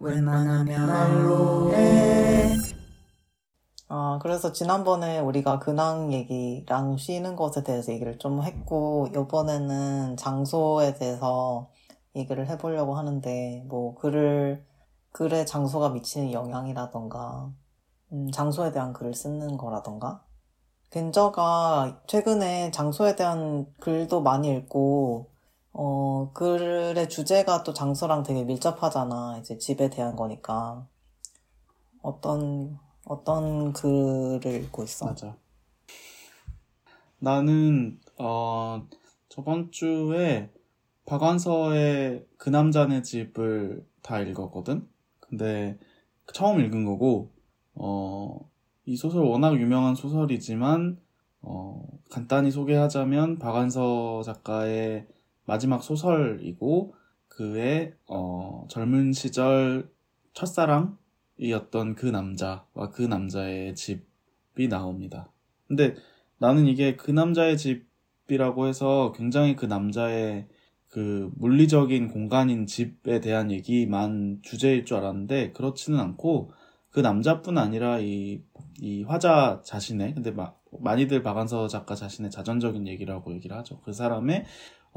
웬만하면 말로 해. 아, 그래서 지난번에 우리가 근황 얘기랑 쉬는 것에 대해서 얘기를 좀 했고, 이번에는 장소에 대해서 얘기를 해보려고 하는데, 뭐, 글을, 글에 장소가 미치는 영향이라던가, 음, 장소에 대한 글을 쓰는 거라던가. 겐저가 최근에 장소에 대한 글도 많이 읽고, 어, 글의 주제가 또 장소랑 되게 밀접하잖아. 이제 집에 대한 거니까. 어떤, 어떤 글을 읽고 있어? 맞아. 나는, 어, 저번 주에 박완서의 그 남자네 집을 다 읽었거든? 근데 처음 읽은 거고, 어, 이 소설 워낙 유명한 소설이지만, 어, 간단히 소개하자면 박완서 작가의 마지막 소설이고, 그의, 어, 젊은 시절 첫사랑이었던 그 남자와 그 남자의 집이 나옵니다. 근데 나는 이게 그 남자의 집이라고 해서 굉장히 그 남자의 그 물리적인 공간인 집에 대한 얘기만 주제일 줄 알았는데 그렇지는 않고 그 남자뿐 아니라 이, 이 화자 자신의 근데 마, 많이들 박한서 작가 자신의 자전적인 얘기라고 얘기를 하죠. 그 사람의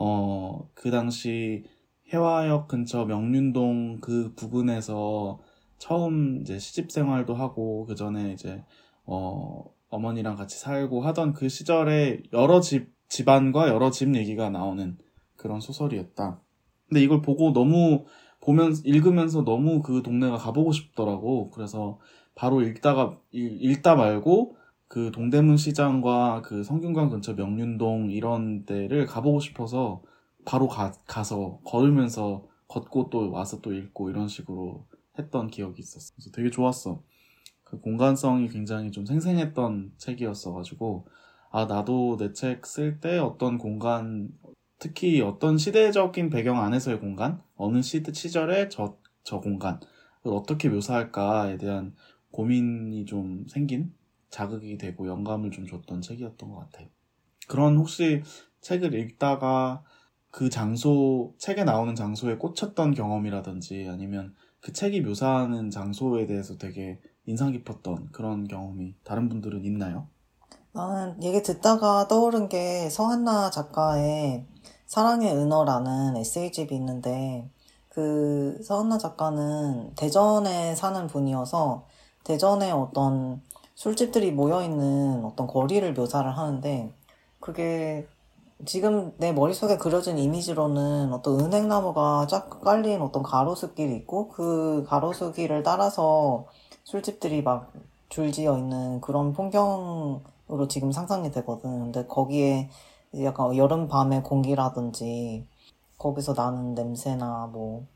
어 그 당시 해화역 근처 명륜동 그 부근에서 처음 이제 시집 생활도 하고 그 전에 이제 어 어머니랑 같이 살고 하던 그 시절에 여러 집 집안과 여러 집 얘기가 나오는 그런 소설이었다. 근데 이걸 보고 너무 보면 읽으면서 너무 그 동네가 가보고 싶더라고. 그래서 바로 읽다가 읽, 다 말고 그 동대문 시장과 그 성균관 근처 명륜동 이런 데를 가보고 싶어서 바로 가, 가서 걸으면서 걷고 또 와서 또 읽고 이런 식으로 했던 기억이 있었어. 그래서 되게 좋았어. 그 공간성이 굉장히 좀 생생했던 책이었어가지고 아 나도 내 책 쓸 때 어떤 공간 특히 어떤 시대적인 배경 안에서의 공간, 어느 시대, 시절의 저, 저 공간을 어떻게 묘사할까에 대한 고민이 좀 생긴 자극이 되고 영감을 좀 줬던 책이었던 것 같아요. 그런 혹시 책을 읽다가 그 장소, 책에 나오는 장소에 꽂혔던 경험이라든지 아니면 그 책이 묘사하는 장소에 대해서 되게 인상 깊었던 그런 경험이 다른 분들은 있나요? 나는 얘기 듣다가 떠오른 게 서한나 작가의 사랑의 은어라는 에세이집이 있는데 그 서한나 작가는 대전에 사는 분이어서 대전에 어떤 술집들이 모여있는 어떤 거리를 묘사를 하는데 그게 지금 내 머릿속에 그려진 이미지로는 어떤 은행나무가 쫙 깔린 어떤 가로수길이 있고 그 가로수길을 따라서 술집들이 막 줄지어 있는 그런 풍경으로 지금 상상이 되거든. 근데 거기에 약간 여름 밤의 공기라든지 거기서 나는 냄새나 뭐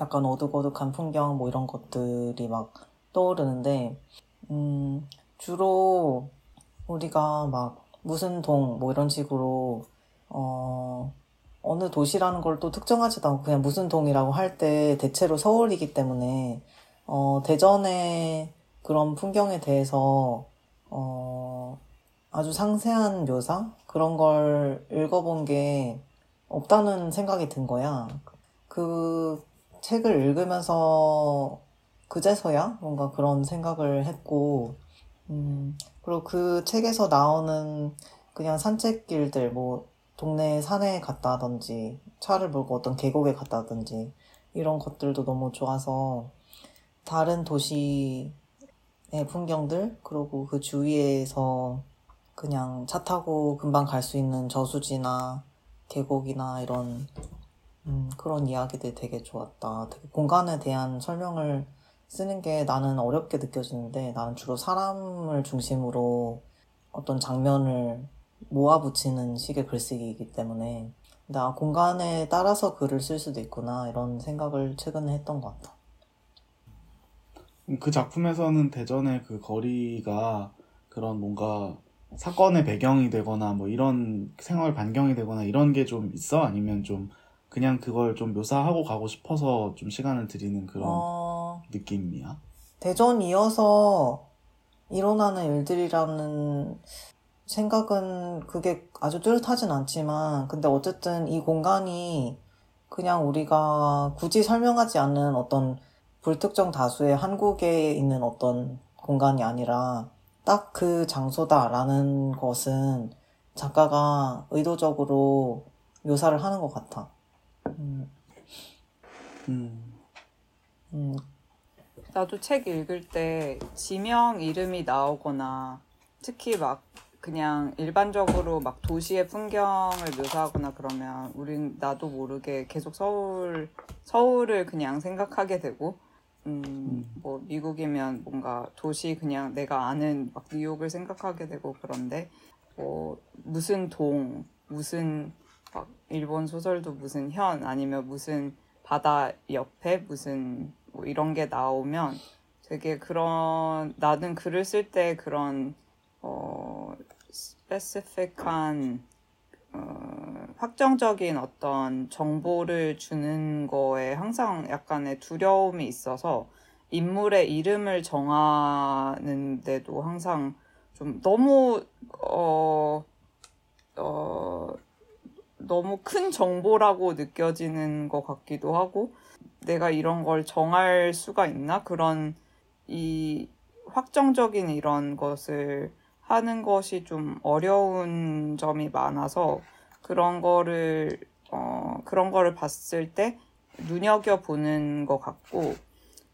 약간 어둑어둑한 풍경 뭐 이런 것들이 막 떠오르는데 음 주로 우리가 막 무슨 동 뭐 이런 식으로 어 어느 도시라는 걸 또 특정하지도 않고 그냥 무슨 동이라고 할 때 대체로 서울이기 때문에 어 대전의 그런 풍경에 대해서 어 아주 상세한 묘사 그런 걸 읽어본 게 없다는 생각이 든 거야. 그 책을 읽으면서 그제서야 뭔가 그런 생각을 했고, 음, 그리고 그 책에서 나오는 그냥 산책길들, 뭐, 동네 산에 갔다든지, 차를 몰고 어떤 계곡에 갔다든지, 이런 것들도 너무 좋아서, 다른 도시의 풍경들, 그리고 그 주위에서 그냥 차 타고 금방 갈 수 있는 저수지나 계곡이나 이런 음, 그런 이야기들 되게 좋았다. 되게 공간에 대한 설명을 쓰는 게 나는 어렵게 느껴지는데 나는 주로 사람을 중심으로 어떤 장면을 모아붙이는 식의 글쓰기이기 때문에 나 공간에 따라서 글을 쓸 수도 있구나 이런 생각을 최근에 했던 것 같아. 그 작품에서는 대전의 그 거리가 그런 뭔가 사건의 배경이 되거나 뭐 이런 생활 반경이 되거나 이런 게 좀 있어? 아니면 좀 그냥 그걸 좀 묘사하고 가고 싶어서 좀 시간을 들이는 그런 어... 느낌이야? 대전 이어서 일어나는 일들이라는 생각은 그게 아주 뚜렷하진 않지만 근데 어쨌든 이 공간이 그냥 우리가 굳이 설명하지 않는 어떤 불특정 다수의 한국에 있는 어떤 공간이 아니라 딱 그 장소다라는 것은 작가가 의도적으로 묘사를 하는 것 같아. 음, 음, 음, 나도 책 읽을 때 지명 이름이 나오거나 특히 막 그냥 일반적으로 막 도시의 풍경을 묘사하거나 그러면 우린 나도 모르게 계속 서울 서울을 그냥 생각하게 되고 음, 뭐 미국이면 뭔가 도시 그냥 내가 아는 막 뉴욕을 생각하게 되고 그런데 뭐 무슨 동 무슨 막 일본 소설도 무슨 현 아니면 무슨 바다 옆에 무슨 뭐 이런 게 나오면 되게 그런 나는 글을 쓸 때 그런 어 스페시픽한 어, 확정적인 어떤 정보를 주는 거에 항상 약간의 두려움이 있어서 인물의 이름을 정하는데도 항상 좀 너무 어, 어, 너무 큰 정보라고 느껴지는 것 같기도 하고 내가 이런 걸 정할 수가 있나? 그런 이 확정적인 이런 것을 하는 것이 좀 어려운 점이 많아서 그런 거를 어 그런 거를 봤을 때 눈여겨 보는 것 같고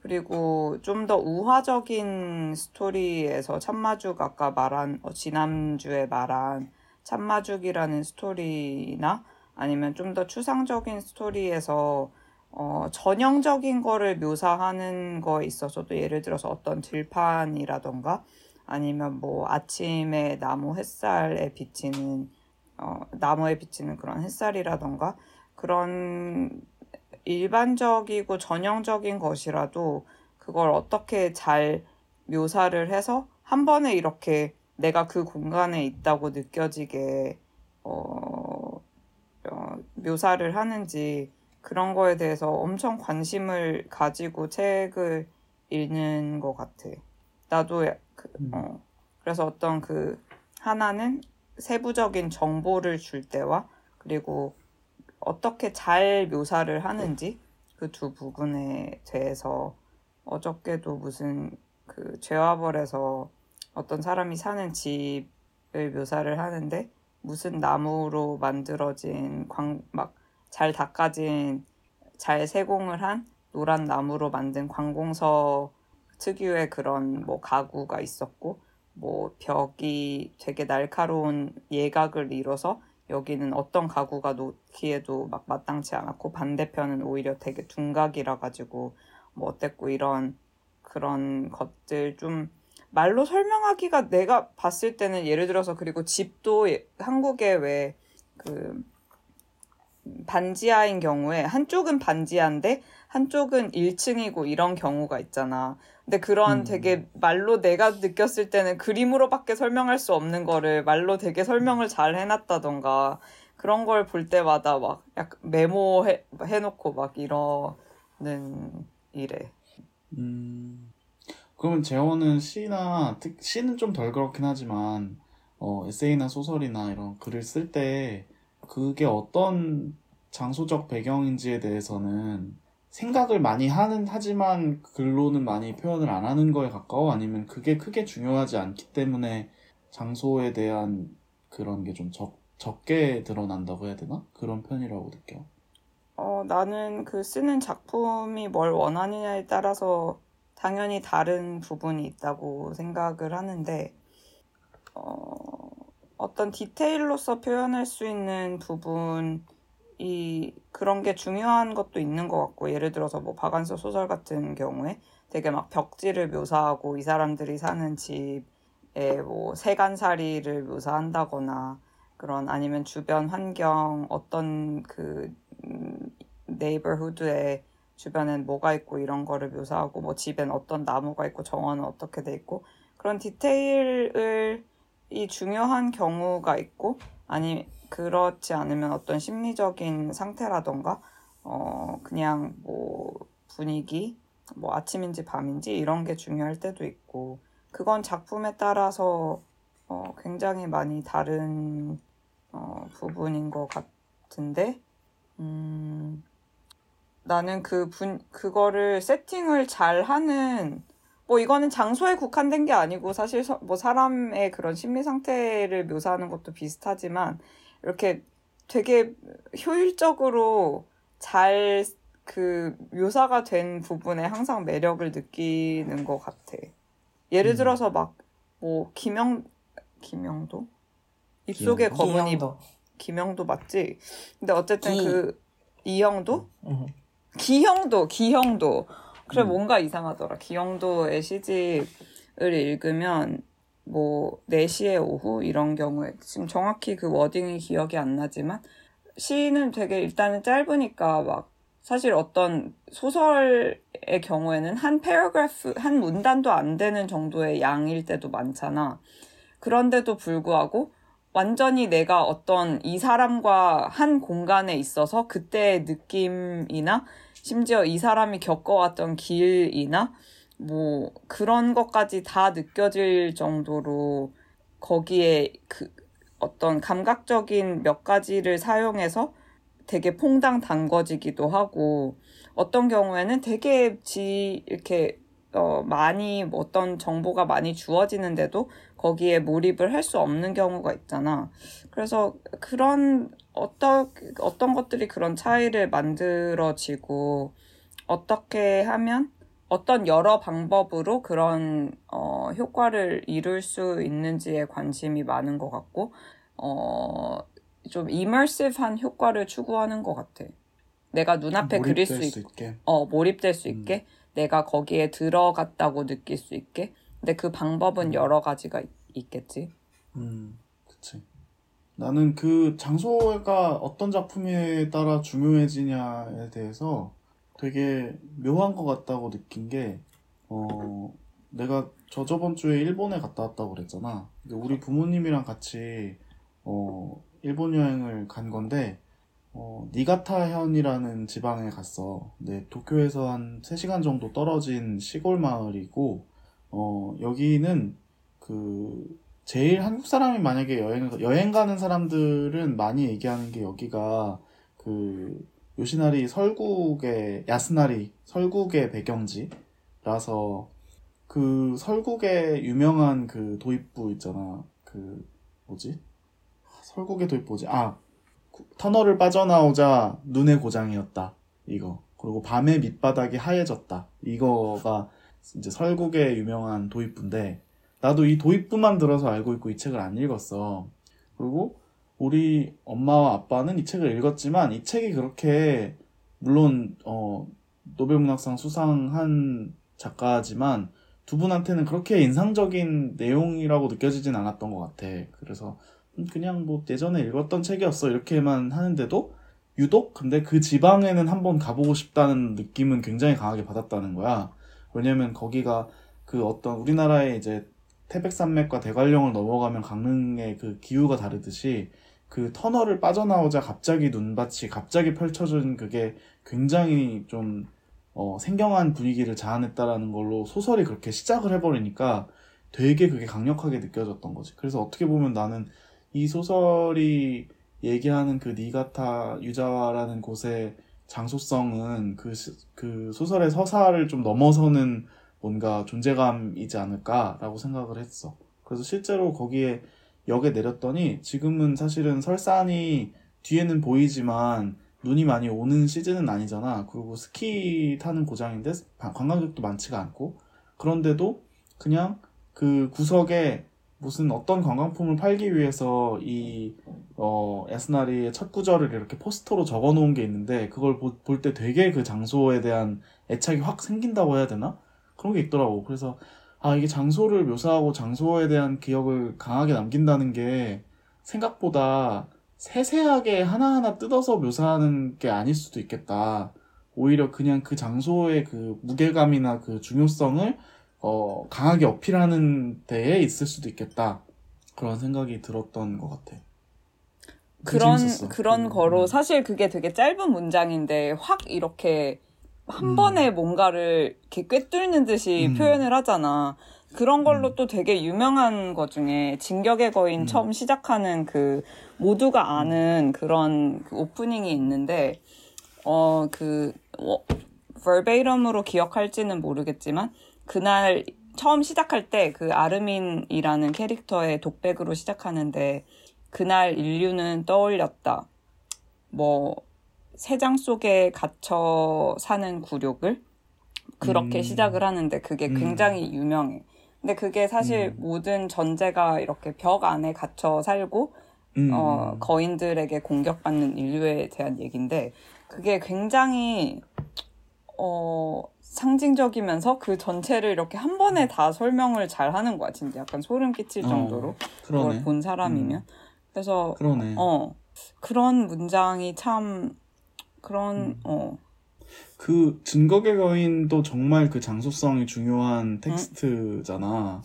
그리고 좀 더 우화적인 스토리에서 참마죽 아까 말한 어, 지난주에 말한 참마죽이라는 스토리나 아니면 좀 더 추상적인 스토리에서 어, 전형적인 거를 묘사하는 거에 있어서도 예를 들어서 어떤 들판이라던가 아니면 뭐 아침에 나무 햇살에 비치는 어, 나무에 비치는 그런 햇살이라던가 그런 일반적이고 전형적인 것이라도 그걸 어떻게 잘 묘사를 해서 한 번에 이렇게 내가 그 공간에 있다고 느껴지게 어, 어, 묘사를 하는지 그런 거에 대해서 엄청 관심을 가지고 책을 읽는 것 같아. 나도 그, 어, 그래서 어떤 그 하나는 세부적인 정보를 줄 때와 그리고 어떻게 잘 묘사를 하는지 그 두 부분에 대해서 어저께도 무슨 그 죄와 벌에서 어떤 사람이 사는 집을 묘사를 하는데 무슨 나무로 만들어진 광 막 잘 닦아진 잘 세공을 한 노란 나무로 만든 관공서 특유의 그런 뭐 가구가 있었고 뭐 벽이 되게 날카로운 예각을 이뤄서 여기는 어떤 가구가 놓기에도 막 마땅치 않았고 반대편은 오히려 되게 둔각이라 가지고 뭐 어땠고 이런 그런 것들 좀 말로 설명하기가 내가 봤을 때는 예를 들어서 그리고 집도 예- 한국에 왜 그 반지하인 경우에 한쪽은 반지하인데 한쪽은 1층이고 이런 경우가 있잖아. 근데 그런 음. 되게 말로 내가 느꼈을 때는 그림으로밖에 설명할 수 없는 거를 말로 되게 설명을 잘 해놨다던가 그런 걸 볼 때마다 막 약간 메모해 해놓고 막 이러는 이래. 음. 그러면 재원은 시나, 특, 시는 좀 덜 그렇긴 하지만, 어, 에세이나 소설이나 이런 글을 쓸 때, 그게 어떤 장소적 배경인지에 대해서는 생각을 많이 하는, 하지만 글로는 많이 표현을 안 하는 거에 가까워? 아니면 그게 크게 중요하지 않기 때문에 장소에 대한 그런 게 좀 적, 적게 드러난다고 해야 되나? 그런 편이라고 느껴. 어, 나는 그 쓰는 작품이 뭘 원하느냐에 따라서 당연히 다른 부분이 있다고 생각을 하는데, 어, 어떤 디테일로서 표현할 수 있는 부분이 그런 게 중요한 것도 있는 것 같고, 예를 들어서 뭐 박안서 소설 같은 경우에 되게 막 벽지를 묘사하고 이 사람들이 사는 집에 뭐 세간살이를 묘사한다거나, 그런 아니면 주변 환경 어떤 그 음, 네이버후드에 주변엔 뭐가 있고 이런 거를 묘사하고 뭐 집엔 어떤 나무가 있고 정원은 어떻게 돼 있고 그런 디테일을 이 중요한 경우가 있고 아니 그렇지 않으면 어떤 심리적인 상태라던가 어 그냥 뭐 분위기 뭐 아침인지 밤인지 이런 게 중요할 때도 있고 그건 작품에 따라서 어 굉장히 많이 다른 어 부분인 것 같은데 음 나는 그 분, 그거를 세팅을 잘 하는, 뭐 이거는 장소에 국한된 게 아니고 사실 서- 뭐 사람의 그런 심리 상태를 묘사하는 것도 비슷하지만 이렇게 되게 효율적으로 잘 그 묘사가 된 부분에 항상 매력을 느끼는 것 같아. 예를 음. 들어서 막 뭐 김영 김영도 입속에 김영도? 입 기영도. 김영도 맞지? 근데 어쨌든 기. 그 이영도 응. 기형도 기형도 그래 음. 뭔가 이상하더라. 기형도의 시집을 읽으면 뭐 4시에 오후 이런 경우에 지금 정확히 그 wording이 기억이 안 나지만 시는 되게 일단은 짧으니까 막 사실 어떤 소설의 경우에는 한 paragraph 한 문단도 안 되는 정도의 양일 때도 많잖아. 그런데도 불구하고 완전히 내가 어떤 이 사람과 한 공간에 있어서 그때의 느낌이나 심지어 이 사람이 겪어왔던 길이나 뭐 그런 것까지 다 느껴질 정도로 거기에 그 어떤 감각적인 몇 가지를 사용해서 되게 퐁당 담궈지기도 하고 어떤 경우에는 되게 지 이렇게 어 많이 뭐 어떤 정보가 많이 주어지는데도 거기에 몰입을 할 수 없는 경우가 있잖아. 그래서 그런 어떤 어떤 것들이 그런 차이를 만들어지고 어떻게 하면 어떤 여러 방법으로 그런 어, 효과를 이룰 수 있는지에 관심이 많은 것 같고 어, 좀 이머시브한 효과를 추구하는 것 같아. 내가 눈앞에 그릴 수, 있, 있게. 어, 몰입될 수 음. 있게 내가 거기에 들어갔다고 느낄 수 있게. 근데 그 방법은 여러 가지가 있, 있겠지. 음. 나는 그 장소가 어떤 작품에 따라 중요해지냐에 대해서 되게 묘한 것 같다고 느낀 게, 어, 내가 저 저번 주에 일본에 갔다 왔다고 그랬잖아. 근데 우리 부모님이랑 같이, 어, 일본 여행을 간 건데, 어, 니가타현이라는 지방에 갔어. 근데 도쿄에서 한 3시간 정도 떨어진 시골 마을이고, 어, 여기는 그, 제일 한국 사람이 만약에 여행, 여행 가는 사람들은 많이 얘기하는 게 여기가 그 요시나리 설국의, 야스나리 설국의 배경지라서 그 설국의 유명한 그 도입부 있잖아. 그, 뭐지? 설국의 도입부지. 아, 구- 터널을 빠져나오자 눈의 고장이었다. 이거. 그리고 밤에 밑바닥이 하얘졌다. 이거가 이제 설국의 유명한 도입부인데, 나도 이 도입부만 들어서 알고 있고 이 책을 안 읽었어. 그리고 우리 엄마와 아빠는 이 책을 읽었지만 이 책이 그렇게 물론 어 노벨문학상 수상한 작가지만 두 분한테는 그렇게 인상적인 내용이라고 느껴지진 않았던 것 같아. 그래서 음, 그냥 뭐 예전에 읽었던 책이었어 이렇게만 하는데도 유독 근데 그 지방에는 한번 가보고 싶다는 느낌은 굉장히 강하게 받았다는 거야. 왜냐면 거기가 그 어떤 우리나라의 이제 태백산맥과 대관령을 넘어가면 강릉의 그 기후가 다르듯이 그 터널을 빠져나오자 갑자기 눈밭이 갑자기 펼쳐진 그게 굉장히 좀 어, 생경한 분위기를 자아냈다라는 걸로 소설이 그렇게 시작을 해버리니까 되게 그게 강력하게 느껴졌던 거지. 그래서 어떻게 보면 나는 이 소설이 얘기하는 그 니가타 유자와라는 곳의 장소성은 그, 시- 그 소설의 서사를 좀 넘어서는 뭔가 존재감이지 않을까라고 생각을 했어. 그래서 실제로 거기에 역에 내렸더니 지금은 사실은 설산이 뒤에는 보이지만 눈이 많이 오는 시즌은 아니잖아. 그리고 스키 타는 고장인데 관광객도 많지가 않고 그런데도 그냥 그 구석에 무슨 어떤 관광품을 팔기 위해서 이 어, 야스나리의 첫 구절을 이렇게 포스터로 적어 놓은 게 있는데 그걸 볼 때 되게 그 장소에 대한 애착이 확 생긴다고 해야 되나? 그런 게 있더라고. 그래서 아, 이게 장소를 묘사하고 장소에 대한 기억을 강하게 남긴다는 게 생각보다 세세하게 하나하나 뜯어서 묘사하는 게 아닐 수도 있겠다. 오히려 그냥 그 장소의 그 무게감이나 그 중요성을 어, 강하게 어필하는 데에 있을 수도 있겠다. 그런 생각이 들었던 것 같아. 그런 재밌었어. 그런 음, 거로 음. 사실 그게 되게 짧은 문장인데 확 이렇게 한 음. 번에 뭔가를 이렇게 꿰뚫는 듯이 음. 표현을 하잖아. 그런 걸로 음. 또 되게 유명한 것 중에 진격의 거인 음. 처음 시작하는 그 모두가 아는 그런 그 오프닝이 있는데 어, 그, 어, verbatim으로 기억할지는 모르겠지만, 그날 처음 시작할 때 그 아르민이라는 캐릭터의 독백으로 시작하는데, 그날 인류는 떠올렸다. 뭐, 새장 속에 갇혀 사는 굴욕을 그렇게 음. 시작을 하는데 그게 음. 굉장히 유명해. 근데 그게 사실 음. 모든 전제가 이렇게 벽 안에 갇혀 살고 음. 어, 거인들에게 공격받는 인류에 대한 얘기인데 그게 굉장히 어, 상징적이면서 그 전체를 이렇게 한 번에 다 설명을 잘 하는 거야. 진짜 약간 소름 끼칠 어, 정도로 그러네. 그걸 본 사람이면. 그래서 그러네. 어 그런 문장이 참 그런 음. 어 그 증거의 거인도 정말 그 장소성이 중요한 텍스트잖아.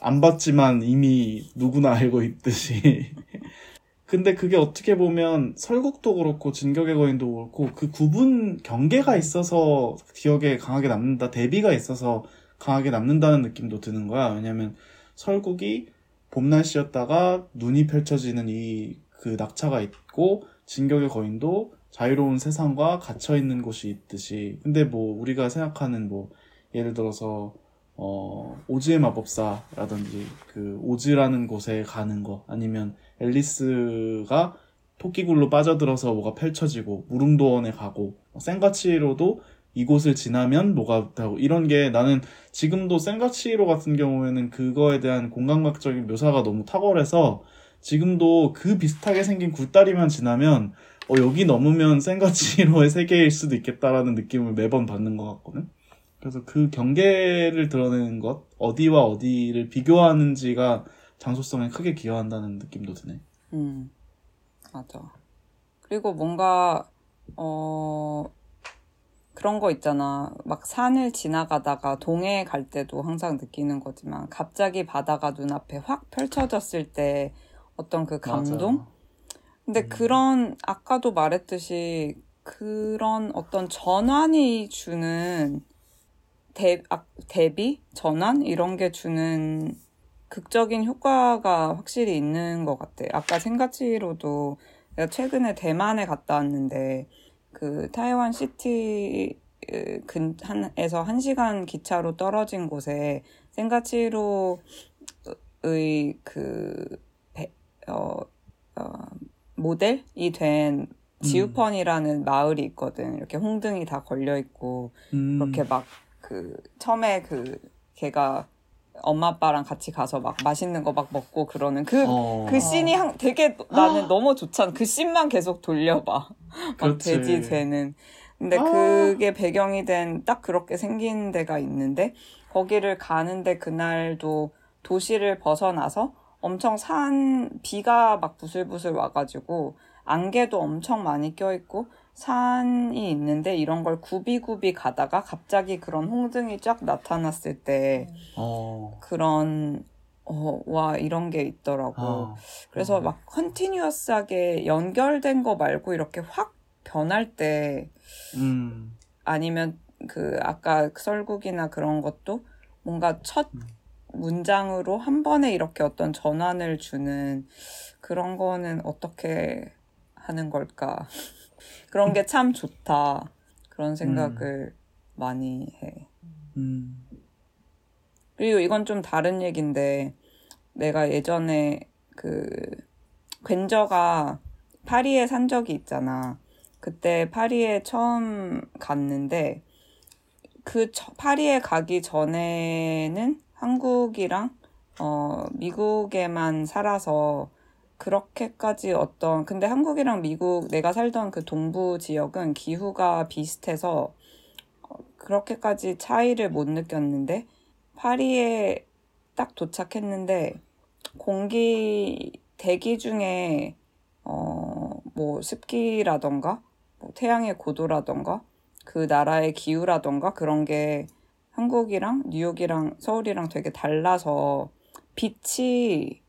안 봤지만 이미 누구나 알고 있듯이. 근데 그게 어떻게 보면 설국도 그렇고 진격의 거인도 그렇고 그 구분 경계가 있어서 기억에 강하게 남는다 대비가 있어서 강하게 남는다는 느낌도 드는 거야 왜냐면 설국이 봄 날씨였다가 눈이 펼쳐지는 이 그 낙차가 있고 진격의 거인도 자유로운 세상과 갇혀 있는 곳이 있듯이. 근데 뭐 우리가 생각하는 뭐 예를 들어서 어 오즈의 마법사라든지 그 오즈라는 곳에 가는 거 아니면 앨리스가 토끼굴로 빠져들어서 뭐가 펼쳐지고 무릉도원에 가고 센가치로도 이곳을 지나면 뭐가 되고. 이런 게 나는 지금도 센가치로 같은 경우에는 그거에 대한 공감각적인 묘사가 너무 탁월해서 지금도 그 비슷하게 생긴 굴다리만 지나면 어 여기 넘으면 센가치로의 세계일 수도 있겠다라는 느낌을 매번 받는 것 같거든. 그래서 그 경계를 드러내는 것 어디와 어디를 비교하는지가 장소성에 크게 기여한다는 느낌도 드네. 음, 맞아. 그리고 뭔가, 어, 그런 거 있잖아. 막 산을 지나가다가 동해에 갈 때도 항상 느끼는 거지만, 갑자기 바다가 눈앞에 확 펼쳐졌을 때 어떤 그 감동? 맞아. 근데 음. 그런, 아까도 말했듯이, 그런 어떤 전환이 주는 대, 아, 대비? 전환? 이런 게 주는 극적인 효과가 확실히 있는 것 같아. 아까 생가치로도 내가 최근에 대만에 갔다 왔는데 그 타이완 시티 으, 근, 한, 에서 한 시간 기차로 떨어진 곳에 생가치로의 그, 배, 어, 어, 모델이 된 지우펀이라는 마을이 있거든. 이렇게 홍등이 다 걸려 있고, 음, 그렇게 막 그 처음에 그 걔가 엄마 아빠랑 같이 가서 막 맛있는 거 막 먹고 그러는 그그 어, 씬이 한, 되게 나는 너무 좋잖아. 그 씬만 계속 돌려봐. 막 그렇지. 돼지 되는. 근데 아. 그게 배경이 된 딱 그렇게 생긴 데가 있는데 거기를 가는데 그날도 도시를 벗어나서 엄청 산 비가 막 부슬부슬 와가지고 안개도 엄청 많이 껴있고 산이 있는데 이런 걸 굽이굽이 가다가 갑자기 그런 홍등이 쫙 나타났을 때 어, 그런 어, 와 이런 게 있더라고. 아, 그래서 막 continuous하게 연결된 거 말고 이렇게 확 변할 때 음, 아니면 그 아까 설국이나 그런 것도 뭔가 첫 음. 문장으로 한 번에 이렇게 어떤 전환을 주는 그런 거는 어떻게 하는 걸까? 그런 게 참 좋다. 그런 생각을 많이 해. 음, 그리고 이건 좀 다른 얘기인데 내가 예전에 그 괜저가 파리에 산 적이 있잖아. 그때 파리에 처음 갔는데 그 저- 파리에 가기 전에는 한국이랑 어 미국에만 살아서 그렇게까지 어떤 근데 한국이랑 미국 내가 살던 그 동부 지역은 기후가 비슷해서 어, 그렇게까지 차이를 못 느꼈는데 파리에 딱 도착했는데 공기 대기 중에 어 뭐 습기라던가 뭐 태양의 고도라던가 그 나라의 기후라던가 그런 게 한국이랑 뉴욕이랑 서울이랑 되게 달라서 빛이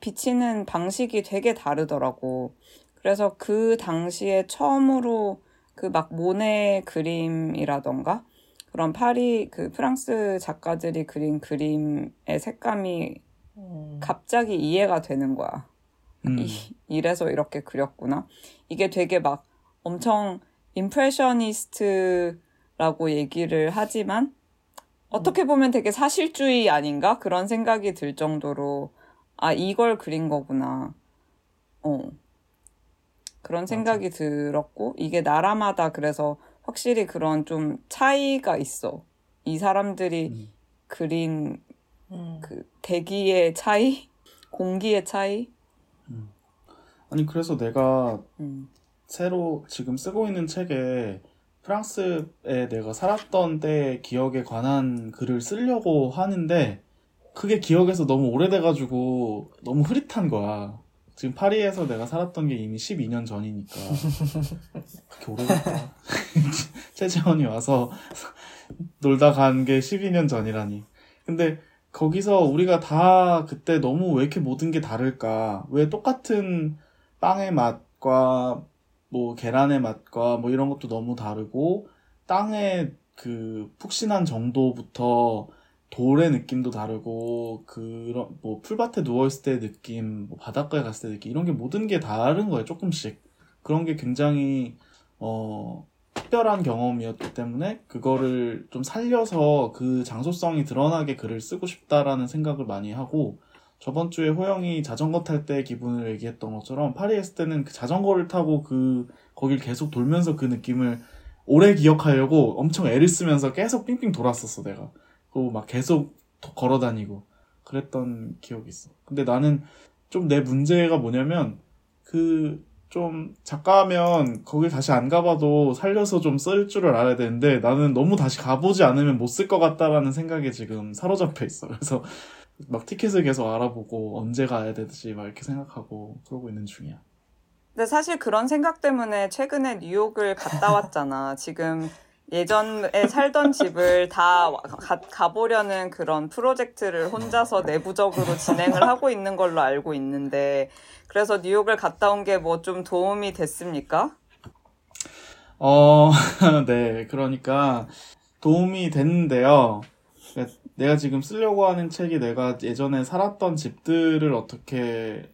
비치는 방식이 되게 다르더라고. 그래서 그 당시에 처음으로 그 막 모네 그림이라던가 그런 파리 그 프랑스 작가들이 그린 그림의 색감이 음. 갑자기 이해가 되는 거야. 음, 이, 이래서 이렇게 그렸구나. 이게 되게 막 엄청 임프레셔니스트라고 얘기를 하지만 어떻게 보면 되게 사실주의 아닌가 그런 생각이 들 정도로 아 이걸 그린 거구나. 어. 그런 생각이 들었고 이게 나라마다 그래서 확실히 그런 좀 차이가 있어. 이 사람들이 음. 그린 음. 그 대기의 차이, 공기의 차이. 아니 그래서 내가 음. 새로 지금 쓰고 있는 책에 프랑스에 내가 살았던 때의 기억에 관한 글을 쓰려고 하는데 그게 기억에서 너무 오래돼가지고 너무 흐릿한 거야. 지금 파리에서 내가 살았던 게 이미 12년 전이니까 그렇게 오래됐다. 최재원이 와서 놀다 간 게 12년 전이라니. 근데 거기서 우리가 다 그때 너무 왜 이렇게 모든 게 다를까? 왜 똑같은 빵의 맛과 뭐 계란의 맛과 뭐 이런 것도 너무 다르고 땅의 그 푹신한 정도부터 돌의 느낌도 다르고 그런 뭐 풀밭에 누워 있을 때 느낌, 뭐 바닷가에 갔을 때 느낌 이런 게 모든 게 다른 거예요 조금씩. 그런 게 굉장히 어 특별한 경험이었기 때문에 그거를 좀 살려서 그 장소성이 드러나게 글을 쓰고 싶다라는 생각을 많이 하고 저번 주에 호영이 자전거 탈 때 기분을 얘기했던 것처럼 파리에 있을 때는 그 자전거를 타고 그 거길 계속 돌면서 그 느낌을 오래 기억하려고 엄청 애를 쓰면서 계속 삥삥 돌았었어 내가. 그리고 막 계속 걸어 다니고 그랬던 기억이 있어. 근데 나는 좀 내 문제가 뭐냐면 그 좀 작가면 거길 다시 안 가봐도 살려서 좀 쓸 줄을 알아야 되는데 나는 너무 다시 가보지 않으면 못 쓸 것 같다라는 생각에 지금 사로잡혀 있어. 그래서 막 티켓을 계속 알아보고 언제 가야 되지 막 이렇게 생각하고 그러고 있는 중이야. 근데 사실 그런 생각 때문에 최근에 뉴욕을 갔다 왔잖아. 지금 예전에 살던 집을 다 가, 가보려는 그런 프로젝트를 혼자서 내부적으로 진행을 하고 있는 걸로 알고 있는데, 그래서 뉴욕을 갔다 온 게 뭐 좀 도움이 됐습니까? 어, 네. 그러니까 도움이 됐는데요. 내가 지금 쓰려고 하는 책이 내가 예전에 살았던 집들을 어떻게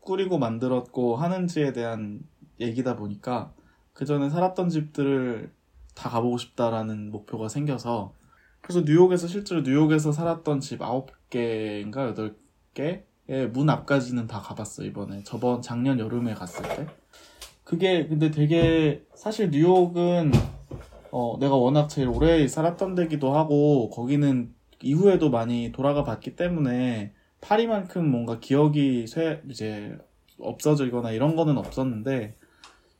꾸리고 만들었고 하는지에 대한 얘기다 보니까 그 전에 살았던 집들을 다 가보고 싶다라는 목표가 생겨서 그래서 뉴욕에서 실제로 뉴욕에서 살았던 집 9개인가 8개의 문 앞까지는 다 가봤어 이번에. 저번 작년 여름에 갔을 때. 그게 근데 되게 사실 뉴욕은 어 내가 워낙 제일 오래 살았던 데기도 하고 거기는 이후에도 많이 돌아가 봤기 때문에 파리만큼 뭔가 기억이 쇠 이제 없어지거나 이런 거는 없었는데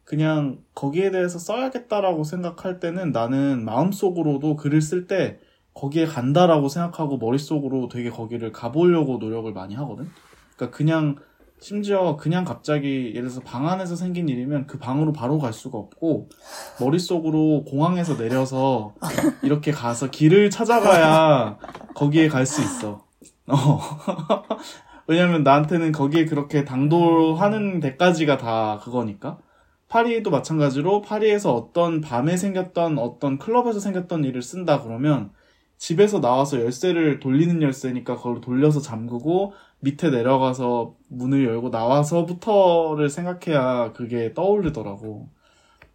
그냥 거기에 대해서 써야겠다라고 생각할 때는 나는 마음속으로도 글을 쓸 때 거기에 간다라고 생각하고 머릿속으로 되게 거기를 가보려고 노력을 많이 하거든. 그러니까 그냥 심지어 그냥 갑자기 예를 들어서 방 안에서 생긴 일이면 그 방으로 바로 갈 수가 없고 머릿속으로 공항에서 내려서 이렇게 가서 길을 찾아가야 거기에 갈 수 있어. 어. 왜냐면 나한테는 거기에 그렇게 당도하는 데까지가 다 그거니까. 파리도 마찬가지로 파리에서 어떤 밤에 생겼던 어떤 클럽에서 생겼던 일을 쓴다 그러면 집에서 나와서 열쇠를 돌리는 열쇠니까 그걸 돌려서 잠그고 밑에 내려가서 문을 열고 나와서부터를 생각해야 그게 떠오르더라고.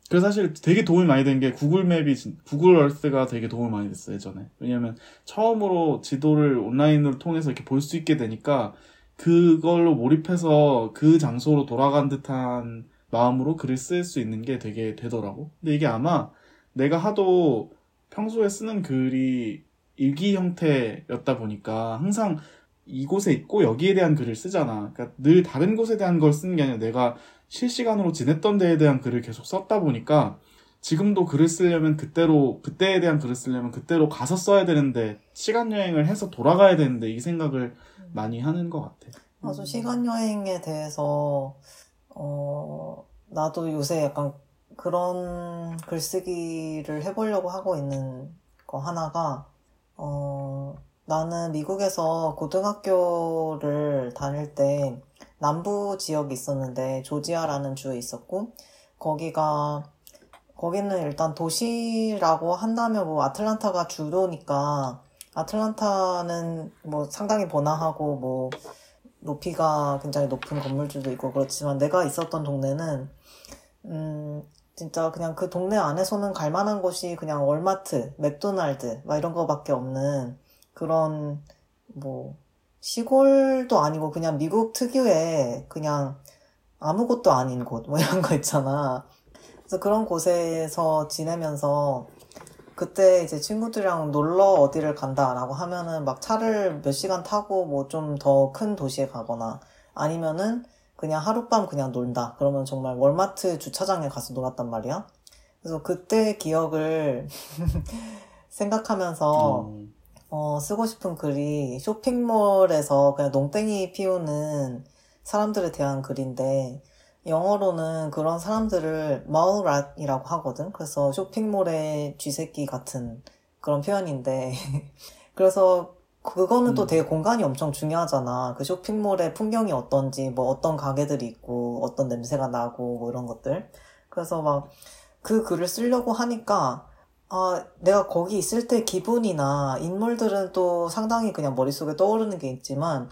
그래서 사실 되게 도움이 많이 된 게 구글 맵이 진- 구글 얼스가 되게 도움이 많이 됐어 예전에. 왜냐면 처음으로 지도를 온라인으로 통해서 이렇게 볼 수 있게 되니까 그걸로 몰입해서 그 장소로 돌아간 듯한 마음으로 글을 쓸 수 있는 게 되게 되더라고. 근데 이게 아마 내가 하도 평소에 쓰는 글이 일기 형태였다 보니까 항상 이곳에 있고 여기에 대한 글을 쓰잖아. 그러니까 늘 다른 곳에 대한 걸 쓰는 게 아니라 내가 실시간으로 지냈던 데에 대한 글을 계속 썼다 보니까 지금도 글을 쓰려면 그때로 그때에 대한 글을 쓰려면 그때로 가서 써야 되는데 시간 여행을 해서 돌아가야 되는데 이 생각을 많이 하는 것 같아. 맞아, 시간 여행에 대해서, 어, 나도 요새 약간 그런 글쓰기를 해보려고 하고 있는 거 하나가, 어, 나는 미국에서 고등학교를 다닐 때 남부 지역이 있었는데, 조지아라는 주에 있었고, 거기가, 거기는 일단 도시라고 한다면 뭐 아틀란타가 주도니까, 아틀란타는 뭐 상당히 번화하고 뭐 높이가 굉장히 높은 건물들도 있고 그렇지만 내가 있었던 동네는 음 진짜 그냥 그 동네 안에서는 갈 만한 곳이 그냥 월마트, 맥도날드, 막 이런 거밖에 없는 그런, 뭐, 시골도 아니고 그냥 미국 특유의 그냥 아무것도 아닌 곳, 뭐 이런 거 있잖아. 그래서 그런 곳에서 지내면서 그때 이제 친구들이랑 놀러 어디를 간다라고 하면은 막 차를 몇 시간 타고 뭐 좀 더 큰 도시에 가거나 아니면은 그냥 하룻밤 그냥 놀다. 그러면 정말 월마트 주차장에 가서 놀았단 말이야. 그래서 그때 기억을 생각하면서 음, 어, 쓰고 싶은 글이 쇼핑몰에서 그냥 농땡이 피우는 사람들에 대한 글인데 영어로는 그런 사람들을 마을rat이라고 하거든. 그래서 쇼핑몰의 쥐새끼 같은 그런 표현인데 그래서 그거는 또 음. 되게 공간이 엄청 중요하잖아. 그 쇼핑몰의 풍경이 어떤지, 뭐 어떤 가게들이 있고, 어떤 냄새가 나고, 뭐 이런 것들. 그래서 막 그 글을 쓰려고 하니까, 아, 내가 거기 있을 때 기분이나 인물들은 또 상당히 그냥 머릿속에 떠오르는 게 있지만,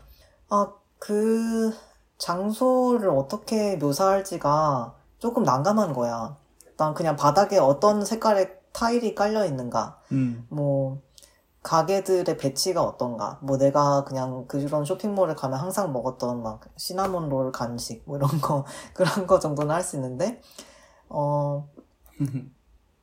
아, 그 장소를 어떻게 묘사할지가 조금 난감한 거야. 난 그냥 바닥에 어떤 색깔의 타일이 깔려 있는가, 음, 뭐, 가게들의 배치가 어떤가, 뭐 내가 그냥 그런 쇼핑몰에 가면 항상 먹었던 막 시나몬 롤 간식, 뭐 이런 거, 그런 거 정도는 할 수 있는데, 어,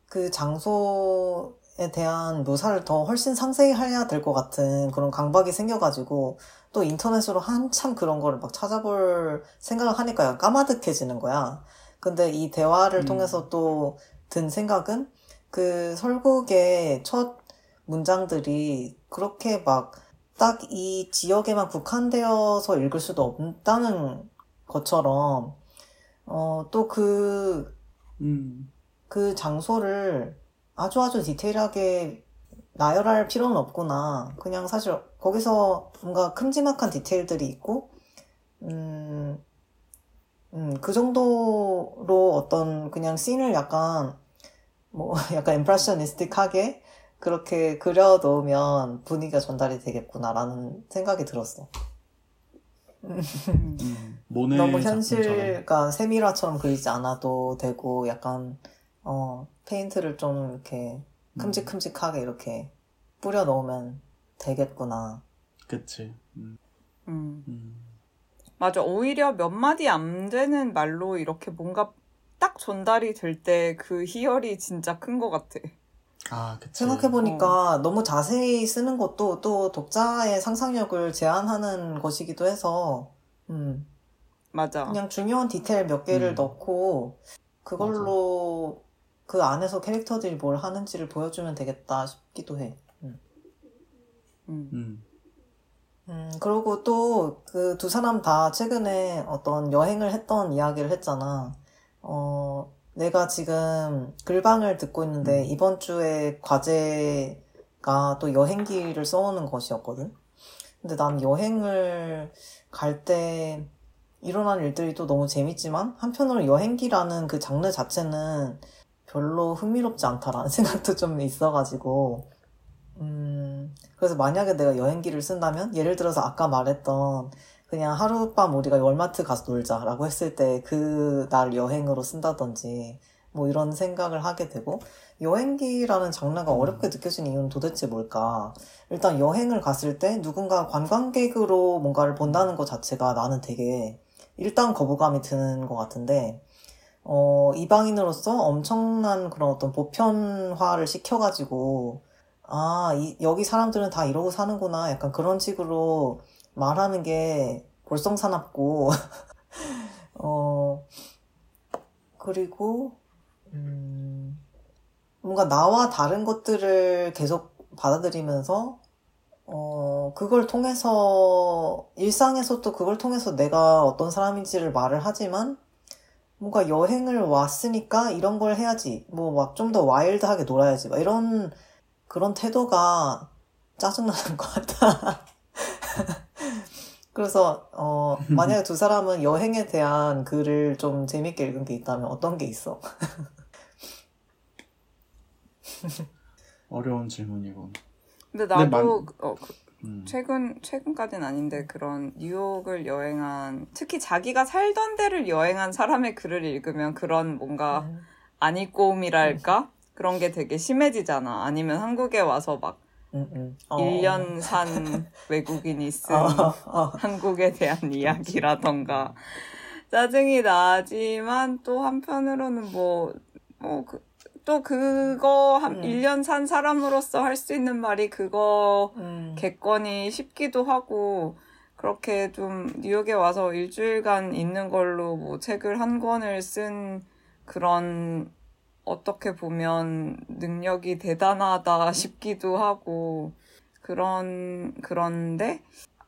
그 장소에 대한 묘사를 더 훨씬 상세히 해야 될 것 같은 그런 강박이 생겨가지고 또 인터넷으로 한참 그런 거를 막 찾아볼 생각을 하니까 까마득해지는 거야. 근데 이 대화를 음. 통해서 또 든 생각은 그 설국의 첫 문장들이 그렇게 막 딱 이 지역에만 국한되어서 읽을 수도 없다는 것처럼 어, 또 그 음, 그 장소를 아주 아주 디테일하게 나열할 필요는 없구나. 그냥 사실 거기서 뭔가 큼지막한 디테일들이 있고, 음, 음, 그 정도로 어떤 그냥 씬을 약간, 뭐, 약간 임프레셔니스틱하게 그렇게 그려 놓으면 분위기가 전달이 되겠구나라는 생각이 들었어. 음. 너무. 현실과 세밀화처럼 그리지 않아도 되고 약간 어 페인트를 좀 이렇게 음, 큼직큼직하게 이렇게 뿌려 넣으면 되겠구나. 그치. 음, 음. 음. 맞아. 오히려 몇 마디 안 되는 말로 이렇게 뭔가 딱 전달이 될 때 그 희열이 진짜 큰 것 같아. 아, 그치. 생각해보니까 너무 자세히 쓰는 것도 또 독자의 상상력을 제한하는 것이기도 해서 음 맞아. 그냥 중요한 디테일 몇 개를 음. 넣고 그걸로 그 안에서 캐릭터들이 뭘 하는지를 보여주면 되겠다 싶기도 해. 음. 음. 음, 음, 그리고 또 그 두 사람 다 최근에 어떤 여행을 했던 이야기를 했잖아. 어, 내가 지금 글방을 듣고 있는데 음. 이번 주에 과제가 또 여행기를 써오는 것이었거든. 근데 난 여행을 갈 때 일어난 일들이 또 너무 재밌지만 한편으로 여행기라는 그 장르 자체는 별로 흥미롭지 않다라는 생각도 좀 있어가지고 음, 그래서 만약에 내가 여행기를 쓴다면, 예를 들어서 아까 말했던, 그냥 하룻밤 우리가 월마트 가서 놀자라고 했을 때 그 날 여행으로 쓴다든지, 뭐 이런 생각을 하게 되고, 여행기라는 장르가 음. 어렵게 느껴지는 이유는 도대체 뭘까? 일단 여행을 갔을 때 누군가 관광객으로 뭔가를 본다는 것 자체가 나는 되게 일단 거부감이 드는 것 같은데, 어, 이방인으로서 엄청난 그런 어떤 보편화를 시켜가지고, 아, 이, 여기 사람들은 다 이러고 사는구나. 약간 그런 식으로 말하는 게 골성사납고, 어, 그리고, 음, 뭔가 나와 다른 것들을 계속 받아들이면서, 어, 그걸 통해서, 일상에서 또 그걸 통해서 내가 어떤 사람인지를 말을 하지만, 뭔가 여행을 왔으니까 이런 걸 해야지. 뭐 막 좀 더 와일드하게 놀아야지. 막 이런 그런 태도가 짜증나는 것 같아. 그래서, 어, 만약에 두 사람은 여행에 대한 글을 좀 재밌게 읽은 게 있다면 어떤 게 있어? 어려운 질문이군. 근데 네, 나도 만- 어, 그- 음. 최근 최근까지는 아닌데 그런 뉴욕을 여행한 특히 자기가 살던 데를 여행한 사람의 글을 읽으면 그런 뭔가 음. 아니꼬움이랄까? 그런 게 되게 심해지잖아. 아니면 한국에 와서 막 응, 응. 어. 1년 산 외국인이 쓴 어, 어. 한국에 대한 이야기라던가 짜증이 나지만 또 한편으로는 뭐, 뭐, 그, 또 그거 한 음. 1년 산 사람으로서 할 수 있는 말이 그거 음. 객관이 쉽기도 하고 그렇게 좀 뉴욕에 와서 일주일간 있는 걸로 뭐 책을 한 권을 쓴 그런 어떻게 보면 능력이 대단하다 싶기도 하고 그런 그런데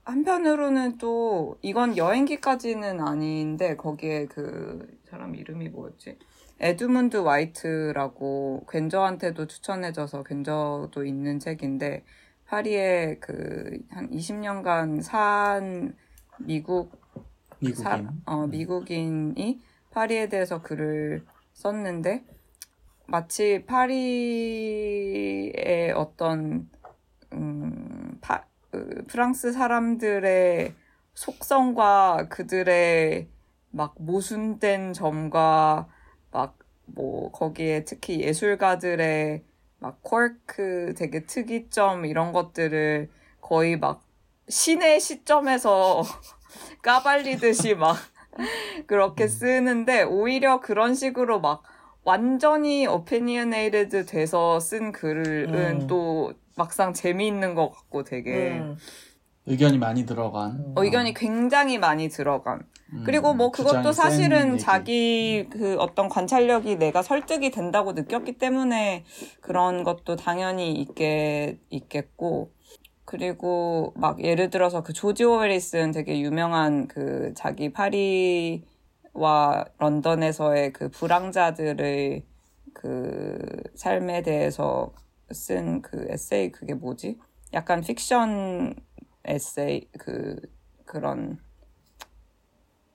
한편으로는 또 이건 여행기까지는 아닌데 거기에 그 사람 이름이 뭐였지? 에드문드 와이트라고 괜저한테도 추천해줘서 괜저도 있는 책인데 파리에 그 한 20년간 산 미국 미국인. 사- 어, 미국인이 파리에 대해서 글을 썼는데 마치 파리의 어떤 음, 파- 그 프랑스 사람들의 속성과 그들의 막 모순된 점과 막 뭐 거기에 특히 예술가들의 막 퀄크 되게 특이점 이런 것들을 거의 막 신의 시점에서 까발리듯이 막 그렇게 쓰는데 오히려 그런 식으로 막 완전히 opinionated 돼서 쓴 글은 음. 또 막상 재미있는 것 같고 되게 음. 의견이 많이 들어간. 음. 어, 의견이 굉장히 많이 들어간 음, 그리고 뭐 그것도 사실은. 자기 그 어떤 관찰력이 내가 설득이 된다고 느꼈기 때문에 그런 것도 당연히 있게 있겠고 그리고 막 예를 들어서 그 조지 오웰이 쓴 되게 유명한 그 자기 파리와 런던에서의 그 불황자들의 그 삶에 대해서 쓴 그 에세이 그게 뭐지? 약간 픽션 에세이 그 그런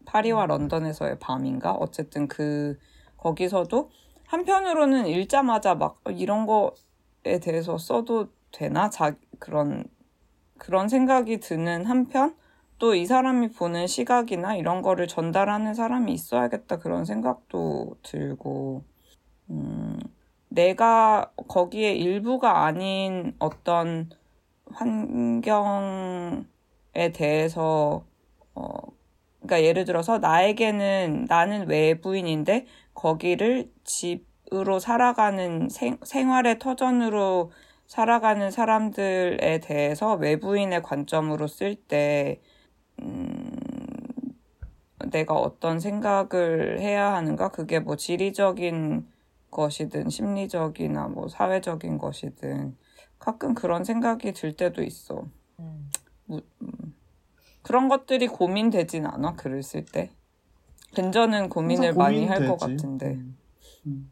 파리와 런던에서의 밤인가? 어쨌든 그, 거기서도 한편으로는 읽자마자 막 어, 이런 거에 대해서 써도 되나? 자, 그런, 그런 생각이 드는 한편, 또 이 사람이 보는 시각이나 이런 거를 전달하는 사람이 있어야겠다 그런 생각도 들고, 음, 내가 거기에 일부가 아닌 어떤 환경에 대해서, 어, 그러니까 예를 들어서 나에게는 나는 외부인인데 거기를 집으로 살아가는 생, 생활의 터전으로 살아가는 사람들에 대해서 외부인의 관점으로 쓸 때, 음, 내가 어떤 생각을 해야 하는가? 그게 뭐 지리적인 것이든 심리적이나 뭐 사회적인 것이든 가끔 그런 생각이 들 때도 있어. 음. 그런 것들이 고민되진 않아 글을 쓸 때. 근저는 고민을 많이 할 것. 같은데. 음. 음.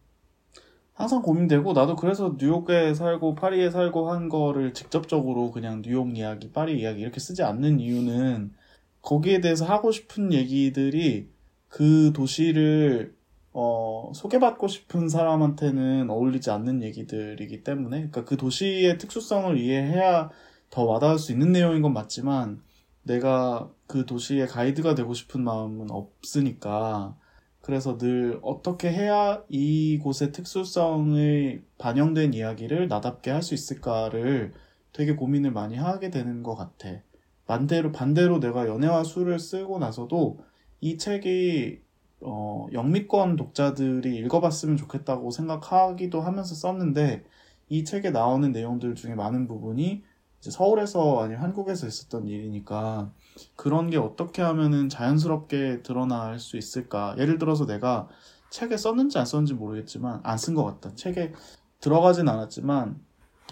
항상 고민되고 나도 그래서 뉴욕에 살고 파리에 살고 한 거를 직접적으로 그냥 뉴욕 이야기, 파리 이야기 이렇게 쓰지 않는 이유는 거기에 대해서 하고 싶은 얘기들이 그 도시를 어, 소개받고 싶은 사람한테는 어울리지 않는 얘기들이기 때문에 그러니까 그 도시의 특수성을 이해해야 더 와닿을 수 있는 내용인 건 맞지만 내가 그 도시의 가이드가 되고 싶은 마음은 없으니까 그래서 늘 어떻게 해야 이곳의 특수성을 반영된 이야기를 나답게 할 수 있을까를 되게 고민을 많이 하게 되는 것 같아. 반대로, 반대로 내가 연애와 술을 쓰고 나서도 이 책이 어, 영미권 독자들이 읽어봤으면 좋겠다고 생각하기도 하면서 썼는데 이 책에 나오는 내용들 중에 많은 부분이 서울에서 아니면 한국에서 있었던 일이니까 그런 게 어떻게 하면은 자연스럽게 드러날 수 있을까? 예를 들어서 내가 책에 썼는지 안 썼는지 모르겠지만 안 쓴 것 같다. 책에 들어가진 않았지만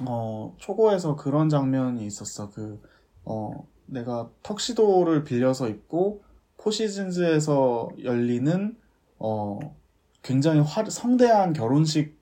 어 초고에서 그런 장면이 있었어. 그어 내가 턱시도를 빌려서 입고 포시즌즈에서 열리는 어 굉장히 화, 성대한 결혼식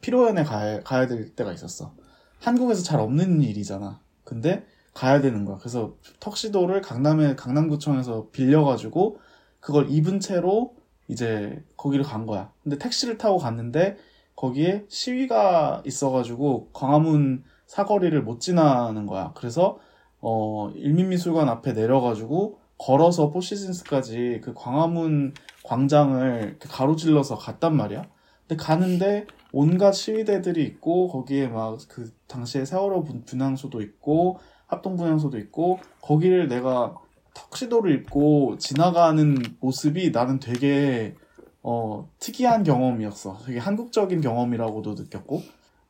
피로연에 가야, 가야 될 때가 있었어. 한국에서 잘 없는 일이잖아. 근데 가야 되는 거야. 그래서 턱시도를 강남에 강남구청에서 빌려가지고 그걸 입은 채로 이제 거기를 간 거야. 근데 택시를 타고 갔는데 거기에 시위가 있어가지고 광화문 사거리를 못 지나는 거야. 그래서 어 일민미술관 앞에 내려가지고 걸어서 포시즌스까지 그 광화문 광장을 가로질러서 갔단 말이야. 근데 가는데 온갖 시위대들이 있고 거기에 막 그 당시에 세월호 분- 분향소도 있고 합동 분향소도 있고 거기를 내가 턱시도를 입고 지나가는 모습이 나는 되게 어 특이한 경험이었어. 되게 한국적인 경험이라고도 느꼈고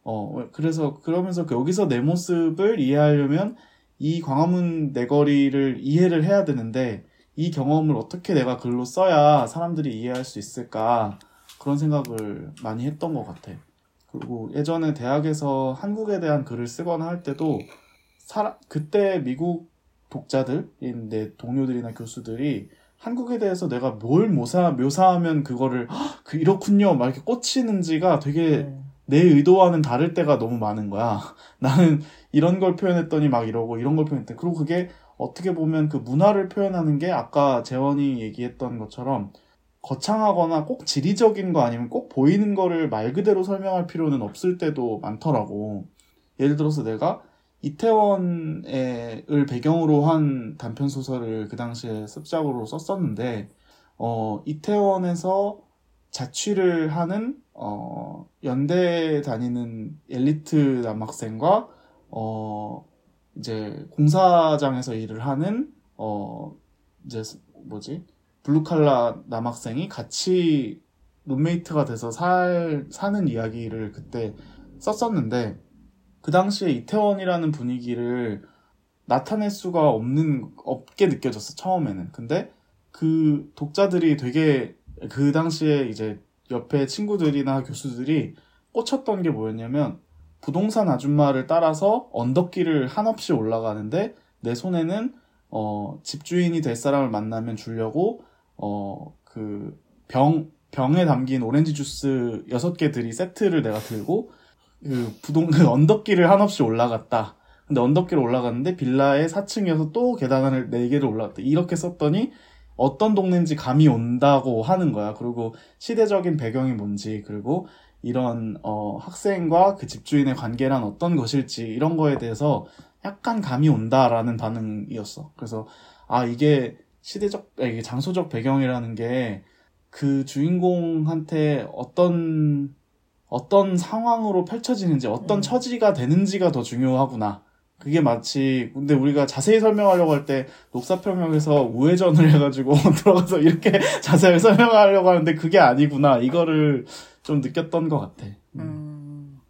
어 그래서 그러면서 그 여기서 내 모습을 이해하려면 이 광화문 내거리를 이해를 해야 되는데 이 경험을 어떻게 내가 글로 써야 사람들이 이해할 수 있을까 그런 생각을 많이 했던 것 같아. 그리고 예전에 대학에서 한국에 대한 글을 쓰거나 할 때도 사람 그때 미국 독자들인 내 동료들이나 교수들이 한국에 대해서 내가 뭘 묘사, 묘사하면 그거를 "헉, 그 이렇군요 막 이렇게 꽂히는지가 되게 음. 내 의도와는 다를 때가 너무 많은 거야. 나는 이런 걸 표현했더니 막 이러고 이런 걸 표현했대. 그리고 그게 어떻게 보면 그 문화를 표현하는 게 아까 재원이 얘기했던 것처럼 거창하거나 꼭 지리적인 거 아니면 꼭 보이는 거를 말 그대로 설명할 필요는 없을 때도 많더라고. 예를 들어서 내가 이태원을 배경으로 한 단편 소설을 그 당시에 습작으로 썼었는데 어 이태원에서 자취를 하는 어 연대 다니는 엘리트 남학생과 어 이제 공사장에서 일을 하는 어 이제 뭐지 블루칼라 남학생이 같이 룸메이트가 돼서 살 사는 이야기를 그때 썼었는데 그 당시에 이태원이라는 분위기를 나타낼 수가 없는 없게 느껴졌어 처음에는. 근데 그 독자들이 되게 그 당시에 이제 옆에 친구들이나 교수들이 꽂혔던 게 뭐였냐면 부동산 아줌마를 따라서 언덕길을 한없이 올라가는데 내 손에는 어 집주인이 될 사람을 만나면 주려고 어 그 병 병에 담긴 오렌지 주스 여섯 개들이 세트를 내가 들고 그 부동 그 언덕길을 한없이 올라갔다. 근데 언덕길을 올라갔는데 빌라의 4층이어서 또 계단을 4개를 올라갔다. 이렇게 썼더니 어떤 동네인지 감이 온다고 하는 거야. 그리고 시대적인 배경이 뭔지, 그리고 이런 어, 학생과 그 집주인의 관계란 어떤 것일지 이런 거에 대해서 약간 감이 온다라는 반응이었어. 그래서 아 이게 시대적, 아, 장소적 배경이라는 게 그 주인공한테 어떤 어떤 상황으로 펼쳐지는지, 어떤 음. 처지가 되는지가 더 중요하구나. 그게 마치, 근데 우리가 자세히 설명하려고 할 때, 녹사평형에서 우회전을 해가지고 들어가서 이렇게 자세히 설명하려고 하는데 그게 아니구나. 이거를 좀 느꼈던 것 같아. 음. 음.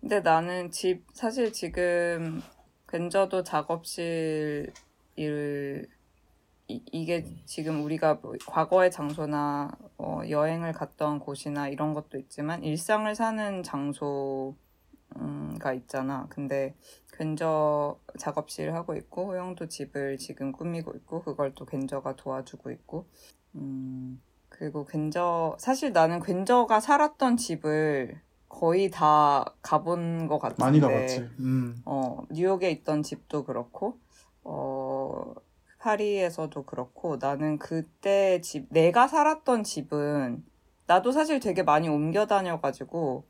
근데 나는 집, 사실 지금 근저도 작업실 일을, 이, 이게 지금 우리가 뭐 과거의 장소나 어, 여행을 갔던 곳이나 이런 것도 있지만 일상을 사는 장소가 있잖아. 근데 근저 작업실 하고 있고 호영도 집을 지금 꾸미고 있고 그걸 또 근저가 도와주고 있고 음, 그리고 근저 사실 나는 근저가 살았던 집을 거의 다 가본 것 같은데 많이 가봤지. 음. 어, 뉴욕에 있던 집도 그렇고, 어, 파리에서도 그렇고, 나는 그때 집, 내가 살았던 집은, 나도 사실 되게 많이 옮겨 다녀가지고,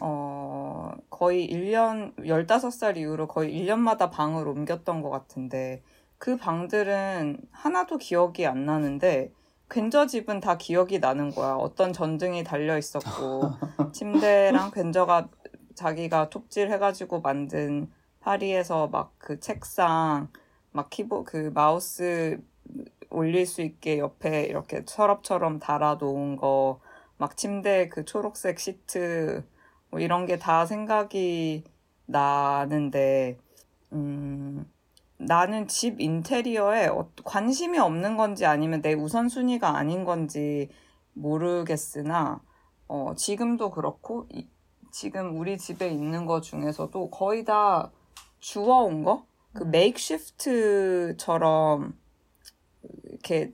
어, 거의 1년, 15살 이후로 거의 1년마다 방을 옮겼던 것 같은데, 그 방들은 하나도 기억이 안 나는데, 근저 집은 다 기억이 나는 거야. 어떤 전등이 달려 있었고, 침대랑 근저가 자기가 톱질 해가지고 만든 파리에서 막 그 책상, 막 키보, 그 마우스 올릴 수 있게 옆에 이렇게 서랍처럼 달아놓은 거, 막 침대 그 초록색 시트, 뭐 이런 게 다 생각이 나는데, 음, 나는 집 인테리어에 어- 관심이 없는 건지 아니면 내 우선순위가 아닌 건지 모르겠으나, 어, 지금도 그렇고, 이- 지금 우리 집에 있는 거 중에서도 거의 다 주워온 거? 그 메이크시프트처럼 이렇게 되는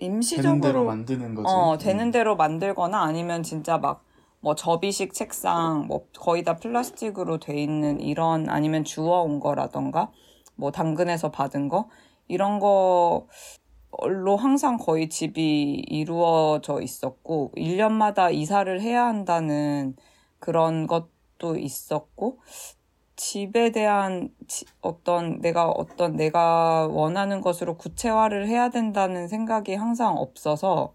대로 임시적으로 만드는 거지. 어, 음. 되는 대로 만들거나 아니면 진짜 막 뭐 접이식 책상 뭐 거의 다 플라스틱으로 돼 있는 이런 아니면 주워온 거라던가 뭐 당근에서 받은 거? 이런 거로 항상 거의 집이 이루어져 있었고 1년마다 이사를 해야 한다는 그런 것도 있었고 집에 대한 지- 어떤 내가 어떤 내가 원하는 것으로 구체화를 해야 된다는 생각이 항상 없어서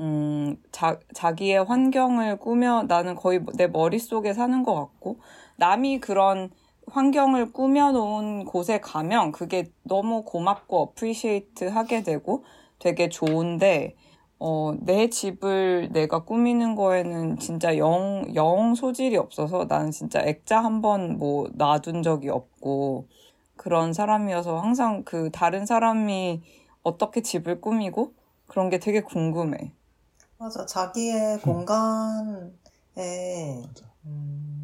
음, 자, 자기의 환경을 꾸며 나는 거의 내 머릿속에 사는 것 같고 남이 그런 환경을 꾸며놓은 곳에 가면 그게 너무 고맙고 appreciate 하게 되고 되게 좋은데 어, 내 집을 내가 꾸미는 거에는 진짜 영, 영 소질이 없어서 나는 진짜 액자 한 번 뭐 놔둔 적이 없고 그런 사람이어서 항상 그 다른 사람이 어떻게 집을 꾸미고 그런 게 되게 궁금해. 맞아. 자기의 공간에 음,